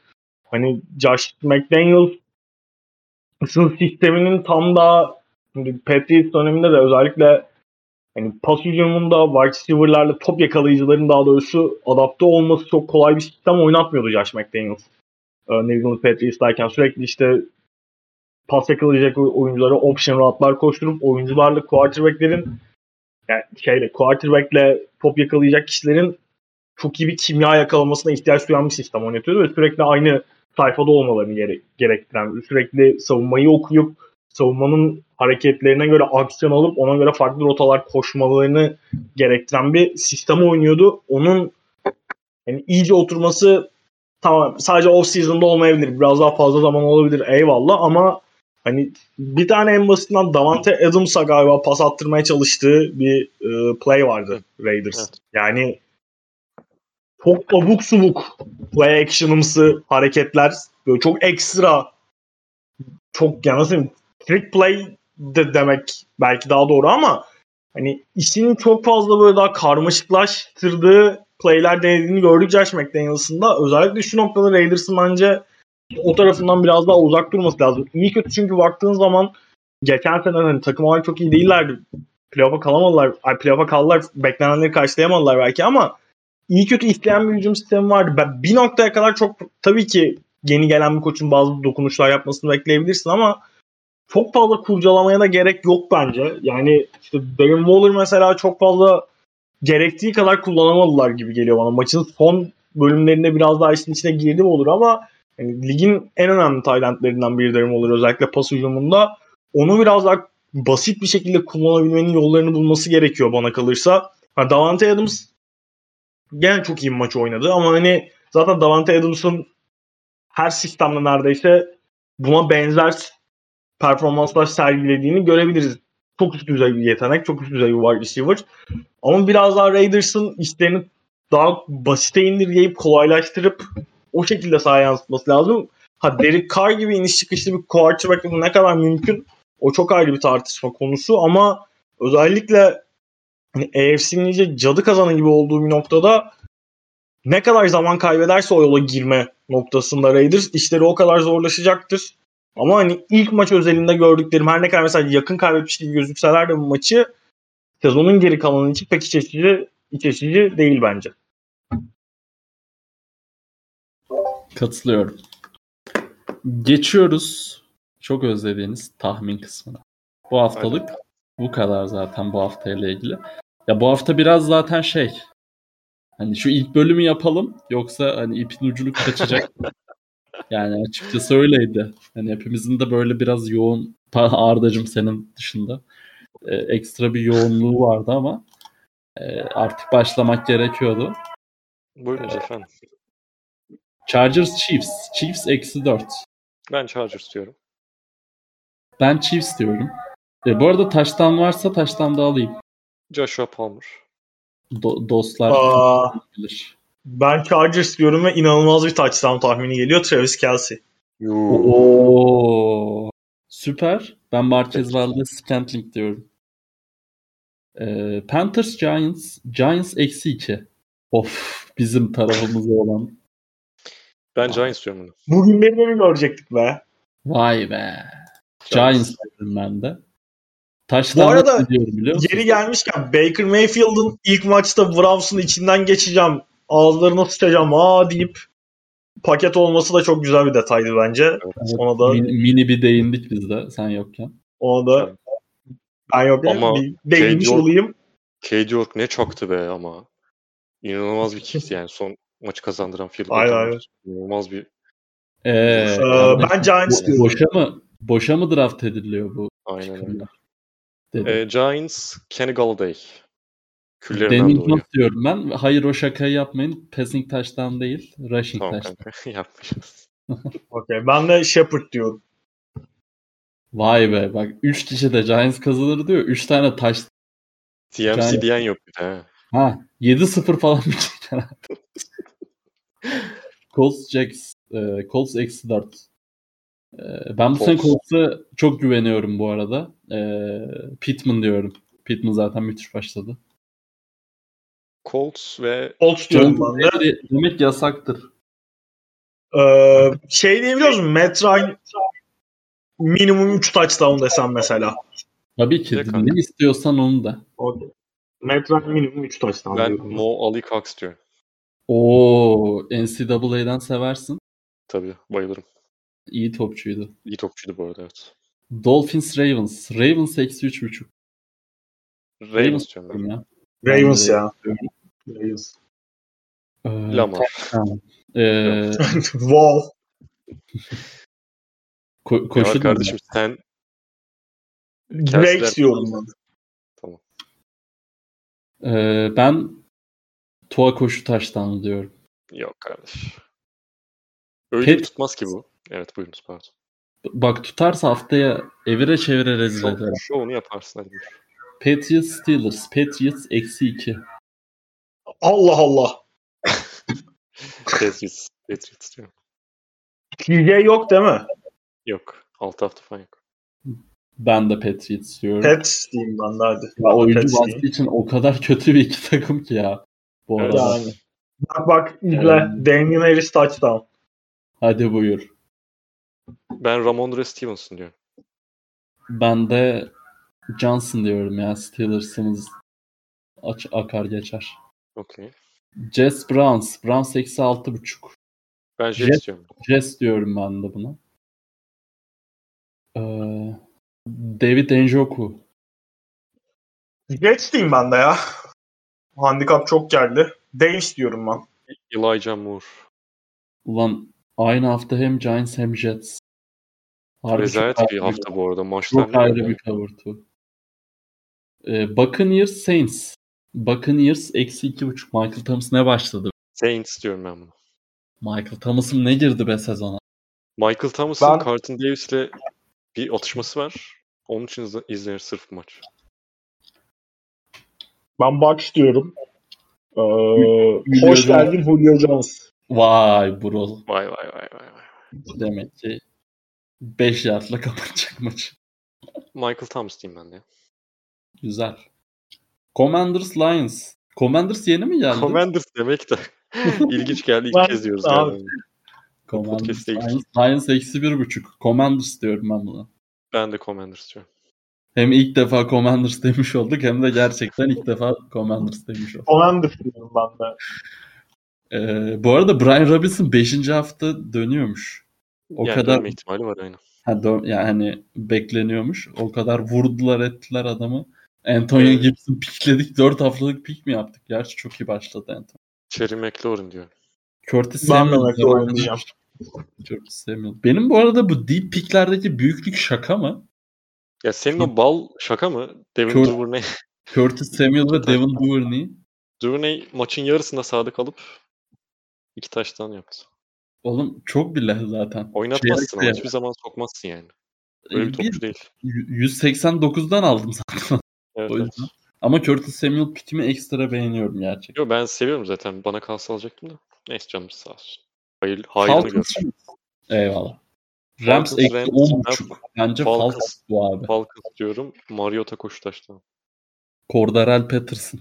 Hani Josh McDaniels'ın sisteminin tam da Patriots döneminde de özellikle hani pas hücumunda wide receiver'larla top yakalayıcıların daha doğrusu adapte olması çok kolay bir sistem oynatmıyordu Josh McDaniels. Ee, New England Patriots'tayken sürekli işte pas yakalayacak oyunculara option routlar koşturup oyuncularla quarterback'lerin yani şeyle quarterback'le top yakalayacak kişilerin çok iyi bir kimya yakalamasına ihtiyaç duyan bir sistem oynatıyordu ve sürekli aynı sayfada olmalarını gere- gerektiren, sürekli savunmayı okuyup savunmanın hareketlerine göre aksiyon alıp ona göre farklı rotalar koşmalarını gerektiren bir sistem oynuyordu. Onun yani iyice oturması tamam sadece off season'da olmayabilir. Biraz daha fazla zaman olabilir eyvallah ama hani bir tane en basitinden Davante Adams'a galiba pas attırmaya çalıştığı bir e, play vardı Raiders. Evet. Yani çok abuk subuk play action'ımsı hareketler. Böyle çok ekstra çok yani nasıl trick play de demek belki daha doğru ama hani işin çok fazla böyle daha karmaşıklaştırdığı playler denediğini gördük Josh McDaniels'ın da. Özellikle şu noktada Raiders'ın bence o tarafından biraz daha uzak durması lazım. İyi kötü çünkü baktığın zaman geçen sene hani takım olarak çok iyi değillerdi. Playoff'a kalamadılar. Ay playoff'a kaldılar. Beklenenleri karşılayamadılar belki ama iyi kötü isteyen bir hücum sistemi vardı. Ben bir noktaya kadar çok tabii ki yeni gelen bir koçun bazı dokunuşlar yapmasını bekleyebilirsin ama çok fazla kurcalamaya da gerek yok bence. Yani işte Darren Waller mesela çok fazla gerektiği kadar kullanamadılar gibi geliyor bana. Maçın son bölümlerinde biraz daha işin içine girdi mi olur ama yani ligin en önemli talentlerinden biri Darren Waller özellikle pas hücumunda. Onu biraz daha basit bir şekilde kullanabilmenin yollarını bulması gerekiyor bana kalırsa. Ha, Davante Adams gene çok iyi bir maç oynadı ama hani zaten Davante Adams'ın her sistemde neredeyse buna benzer performanslar sergilediğini görebiliriz. Çok üst düzey bir yetenek, çok üst düzey bir wide receiver. Ama biraz daha Raiders'ın işlerini daha basite indirgeyip kolaylaştırıp o şekilde sahaya yansıtması lazım. Ha Derek Carr gibi iniş çıkışlı bir quarterback ne kadar mümkün o çok ayrı bir tartışma konusu ama özellikle hani AFC'nin iyice cadı kazanı gibi olduğu bir noktada ne kadar zaman kaybederse o yola girme noktasında Raiders işleri o kadar zorlaşacaktır. Ama hani ilk maç özelinde gördüklerim her ne kadar mesela yakın kaybetmiş gibi gözükseler de bu maçı sezonun geri kalanı için pek iç açıcı, iç açıcı değil bence. Katılıyorum. Geçiyoruz çok özlediğiniz tahmin kısmına. Bu haftalık Aynen. bu kadar zaten bu haftayla ilgili. Ya bu hafta biraz zaten şey hani şu ilk bölümü yapalım yoksa hani ipin ucunu kaçacak. yani açıkçası öyleydi. Hani hepimizin de böyle biraz yoğun Ardacım senin dışında e, ekstra bir yoğunluğu vardı ama e, artık başlamak gerekiyordu. Buyurun e, efendim. Chargers Chiefs. Chiefs eksi 4. Ben Chargers diyorum. Ben Chiefs diyorum. E, bu arada taştan varsa taştan da alayım. Joshua Palmer. Do- dostlar Aa, bilir. Ben Chargers diyorum ve inanılmaz bir touchdown tahmini geliyor. Travis Kelsey. Oo. Süper. Ben Marquez Valdez Scantling diyorum. Ee, Panthers Giants. Giants eksi 2. Of bizim tarafımızda olan. Ben Giants diyorum bunu. Bugün beni görecektik be? Vay be. Giants dedim ben de. Taştan Bu arada diyorum biliyor musun? Geri gelmişken Baker Mayfield'ın ilk maçta Browns'un içinden geçeceğim, ağızlarına sıçacağım aa deyip paket olması da çok güzel bir detaydı bence. Evet, Ona da mini, mini bir değindik biz de sen yokken. ona da ben yok Ama bir değinmiş Cade York- olayım. Cade York ne çaktı be ama. İnanılmaz bir kickti yani son maçı kazandıran field goal Aynen, aynen. İnanılmaz bir Ee, Ee, ben Giants bo- diyorum. boşa mı boşa mı draft ediliyor bu? aynen öyle. Ee, Giants, Kenny Galladay. Küllerinden Danny doğuyor. Jones diyorum ben. Hayır o şakayı yapmayın. Passing touchdown değil. Rushing Tamam touchdown. kanka yapmışız. Okey. Ben de Shepard diyorum. Vay be bak 3 kişi de Giants kazanır diyor. 3 tane taş. TMC Giants. diyen yok bir de. ha. Ha 7-0 falan bir şey. Colts Jacks. E, Colts eksi 4. E, ben bu sene Colts. Colts'a çok güveniyorum bu arada. E, Pittman diyorum. Pittman zaten müthiş başladı. Colts ve Colts diyorum ben de. Demek yasaktır. Ee, şey diyebiliyor musun? Matt Ryan minimum 3 touchdown desem mesela. Tabii ki kanka. ne istiyorsan onu da. Okay. Matt Ryan minimum 3 touchdown ben diyorum. Mo Ali Cox diyorum. Oo NCAA'den seversin. Tabii bayılırım. İyi topçuydu. İyi topçuydu bu arada evet. Dolphins Ravens. Ravens eksi 3.5. Ravens diyorum ya. Ravens ya. Ravens. Ee, Lamar. tamam. Ee, wow. ko- Ya koşu kardeşim sen Drake diyorum ben. Ee, ben Tua koşu taştan diyorum. yok kardeş. Öyle Pet- tutmaz ki bu. Evet buyurunuz pardon. B- Bak tutarsa haftaya evire çevire rezil Şov, ederim. şovunu yaparsın hadi buyur. Patriots Steelers. Patriots eksi 2. Allah Allah. Patriots. Patriots diyorum. TJ yok değil mi? Yok. 6 hafta falan yok. Ben de Patriots diyorum. Pets diyeyim ben de hadi. Ya oyuncu diyeyim. için o kadar kötü bir iki takım ki ya. Bu arada. Yani. Bak bak izle. Yani. Damian Harris touchdown. Hadi buyur. Ben Ramondre Stevenson diyorum. Ben de Johnson diyorum ya. Steelers'ımız aç, akar geçer. Okey. Jets Browns. Browns eksi 6.5. Ben Jets Jets. diyorum. Jets diyorum ben de buna. Ee, David Njoku. Jets diyeyim ben de ya. Handikap çok geldi. Davis diyorum ben. Elijah Moore. Ulan aynı hafta hem Giants hem Jets. Harbi Rezalet bir hafta bu arada. Maçlar Çok ayrı bir cover Ee, Buccaneers Saints. Buccaneers eksi iki buçuk. Michael Thomas ne başladı? Saints diyorum ben bunu. Michael Thomas'ım ne girdi be sezona? Michael Thomas'ın Ben- Carlton Davis'le bir atışması var. Onun için izle- izlenir sırf bu maç. Ben Bucks diyorum. Ee, Julio hoş Jones. geldin Julio Jones. Vay bro. Vay vay vay vay vay. Demek ki 5 yardla kapatacak maçı. Michael Thomas diyeyim ben de. Güzel. Commanders Lions. Commanders yeni mi geldi? Commanders demek de ilginç geldi. İlk kez diyoruz abi. Commanders. Lions, Lions eksi bir buçuk. Commanders diyorum ben buna. Ben de Commanders diyorum. Hem ilk defa Commanders demiş olduk hem de gerçekten ilk defa Commanders demiş olduk. Commanders diyorum ben de. Ee, bu arada Brian Robinson 5. hafta dönüyormuş. O yani kadar ihtimali var aynen. ha, dö- yani hani bekleniyormuş. O kadar vurdular ettiler adamı. Antonio Evet. Gibson pikledik. 4 haftalık pik mi yaptık? Gerçi çok iyi başladı Antonio. Cherry McLaurin diyor. Curtis Ben de Samuel. McLaurin diyeceğim. Curtis Samuel. Benim bu arada bu deep picklerdeki büyüklük şaka mı? Ya senin o bal şaka mı? Devin Kör- Duvernay. Curtis Samuel ve Devin Duvernay. Duvernay maçın yarısında sahada kalıp iki taştan yaptı. Oğlum çok bile zaten. Oynatmazsın ama Çeyrek hiçbir zaman sokmazsın yani. de- Öyle bir bir topçu değil. 189'dan aldım zaten. Evet, o evet. yüzden. Ama Curtis Samuel pikimi ekstra beğeniyorum gerçekten. Yo, ben seviyorum zaten. Bana kalsa alacaktım da. Neyse canımız sağ olsun. Hayır, hayrını Falcons. gör. Eyvallah. Rams eksi Rams, 10.5. Bence Falcons. Falcons bu abi. Falcons diyorum. Mariota Koşutaş'tan. Cordarel Patterson.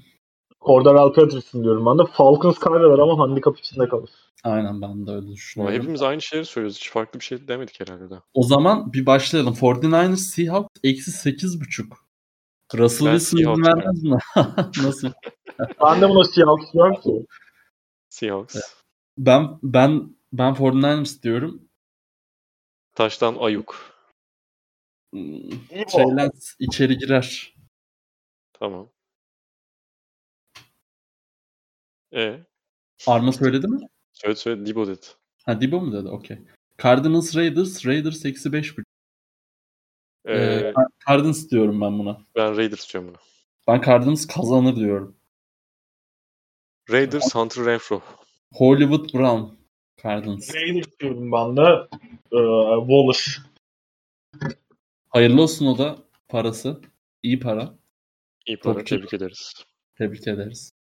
Cordarrelle Patterson diyorum ben de. Falcons kaybeder ama handikap içinde kalır. Aynen ben de öyle Ama düşünüyorum. hepimiz aynı şeyleri söylüyoruz. Hiç farklı bir şey demedik herhalde daha. O zaman bir başlayalım. 49ers Seahawks eksi 8.5. Russell Wilson izin Seahawks vermez mi? Nasıl? Ben de buna Seahawks diyorum ki. Seahawks. Ben ben ben 49ers diyorum. Taştan Ayuk. Hmm. Şeyler içeri girer. Tamam. E Arma söyledi mi? söyle söyle Dibo dedi. Ha Dibo mu dedi? Okey. Cardinals Raiders. Raiders eksi 5.5. Ee, Ee, Cardinals diyorum ben buna. ben Raiders diyorum bunu. Ben Cardinals kazanır diyorum. Raiders Hunter Renfro. Hollywood Brown. Cardinals. Raiders diyorum ben de. Ee, Wallace. Hayırlı olsun o da parası. İyi para. İyi para. Topçu. Tebrik ederiz. Tebrik ederiz.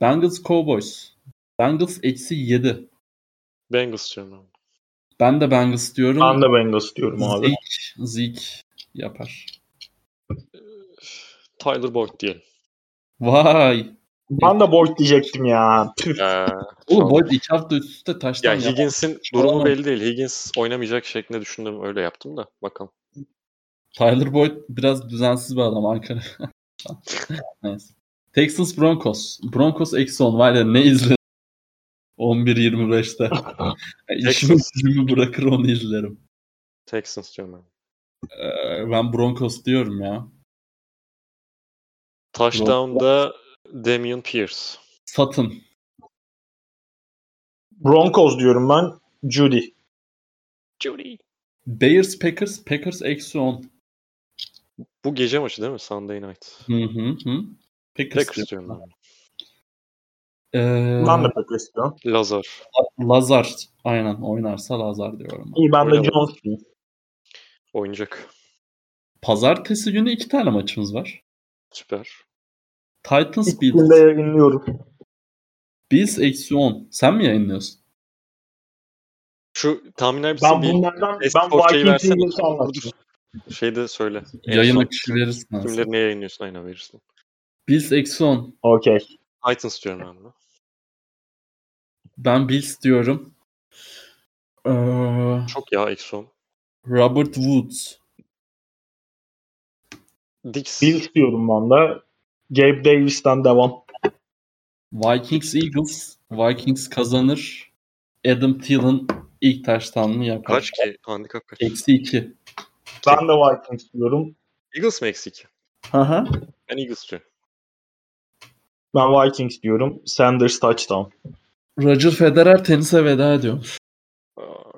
Bengals Cowboys. Bengals eksi 7. Bengals diyorum ben. Ben de Bengals diyorum. Ben de Bengals diyorum abi. Zeke, Zeke yapar. Tyler Boyd diyelim. Vay. Ben de Boyd diyecektim ya. Tüh. Ee, Oğlum Boyd iki hafta üst üste taştan ya yapar. Higgins'in durumu belli değil. Higgins oynamayacak şeklinde düşündüm. Öyle yaptım da. Bakalım. Tyler Boyd biraz düzensiz bir adam Ankara. Neyse. Texans Broncos. Broncos eksi 10 var ya ne izledim. 11-25'te. Yani İşimi gücümü bırakır onu izlerim. Texans diyorum ben. Ee, ben Broncos diyorum ya. Touchdown'da Damian Pierce. Satın. Broncos diyorum ben. Judy. Judy. Bears Packers. Packers eksi 10. Bu gece maçı değil mi? Sunday night. Hı hı hı. Packers, Packers diyorum. ben. Ee, Ben de Packers diyorum. Lazar. Lazar. Aynen oynarsa Lazar diyorum. İyi ben de. Jones diyeyim. Oynayacak. Pazartesi günü iki tane maçımız var. Süper. Titans İkisini Bills. de yayınlıyorum. Bills eksi 10. Sen mi yayınlıyorsun? Şu tahminler Ben bitsin bir bunlardan ben Vikings'i versene. Eagles'ı anlatayım. şeyde söyle. Yayın akışı verirsin. aslında. Kimleri neye yayınlıyorsun? Aynen verirsin. Bills eksi 10. Okey. Titans diyorum ben de. Ben Bills diyorum. Ee, Çok ya Exxon. Robert Woods. Dix. Bills diyorum ben de. Gabe Davis'ten devam. Vikings Eagles. Vikings kazanır. Adam Thielen ilk taştanını yapar. Kaç ki? Handikap kaç? Eksi 2. Ben de Vikings diyorum. Eagles mi eksik? Hı hı. Ben Eagles diyorum. Ben Vikings diyorum. Sanders touchdown. Roger Federer tenise veda ediyormuş.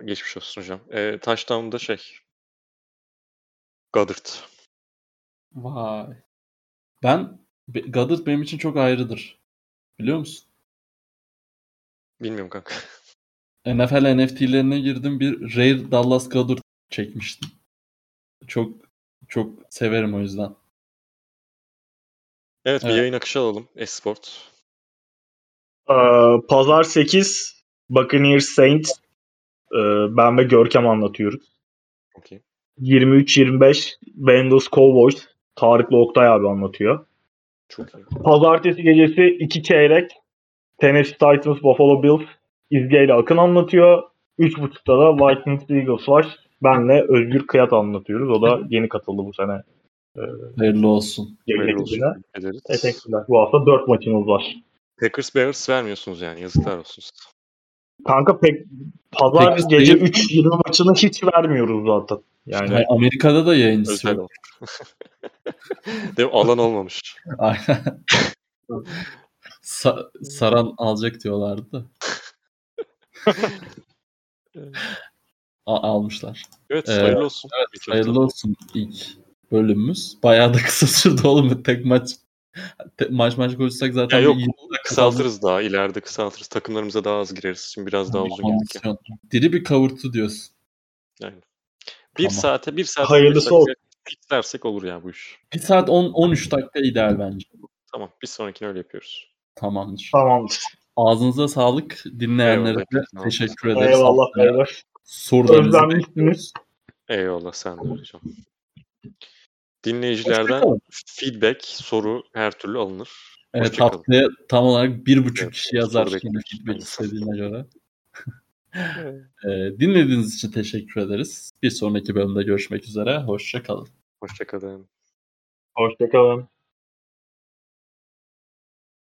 Geçmiş olsun hocam. Ee, touchdown'da şey. Goddard. Vay. Ben Be- Goddard benim için çok ayrıdır. Biliyor musun? Bilmiyorum kanka. NFL NFT'lerine girdim bir Rare Dallas Goddard çekmiştim. Çok çok severim o yüzden. Evet bir Evet. yayın akışı alalım. Esport. Ee, Pazar 8 Buccaneers Saints. Ee, ben ve Görkem anlatıyoruz. Okey. 23-25 Bengals Cowboys. Tarık'la Oktay abi anlatıyor. Çok iyi. Pazartesi gecesi 2 çeyrek Tennessee Titans Buffalo Bills İzge ile Akın anlatıyor. 3.30'da da Vikings Eagles var. Benle Özgür Kıyat anlatıyoruz. O da yeni katıldı bu sene. Hayırlı olsun. Hayırlı olsun. Teşekkürler. Bu hafta 4 maçımız var. Packers Bears vermiyorsunuz yani. Yazıklar olsun. Kanka pek pazar Peki, gece değil- 3-20 maçını hiç vermiyoruz zaten. Yani Hayır, Amerika'da da yayıncısı yok. Değil mi? Alan olmamış. Aynen. Sa- Saran alacak diyorlardı da. A- almışlar. Evet, Ee, hayırlı olsun. Evet, hayırlı olsun ilk bölümümüz. Bayağı da kısa sürdü oğlum. Tek maç te- maç maç konuşsak zaten Ya yok kısaltırız daha ileride kısaltırız. Takımlarımıza daha az gireriz. Şimdi biraz daha uzun ya. kondisyon. Diri bir kavurtu diyorsun. Aynen. Bir Tamam. saate bir saat Hayırlısı 15 dakika fixlersek olur ya bu iş. 1 saat 10 13 dakika ideal bence. Tamam bir sonrakini öyle yapıyoruz. Tamamdır. tamamdır. Ağzınıza sağlık. Dinleyenlere Eyvallah. de teşekkür ederiz. Eyvallah beyler. sorularınızı. Eyvallah sen de hocam. Dinleyicilerden feedback, soru her türlü alınır. Evet haftaya tam olarak bir buçuk Evet, kişi yazar yine bekliyoruz. feedback istediğine göre. Evet. Ee, dinlediğiniz için teşekkür ederiz. Bir sonraki bölümde görüşmek üzere. Hoşçakalın. Hoşçakalın. Hoşçakalın.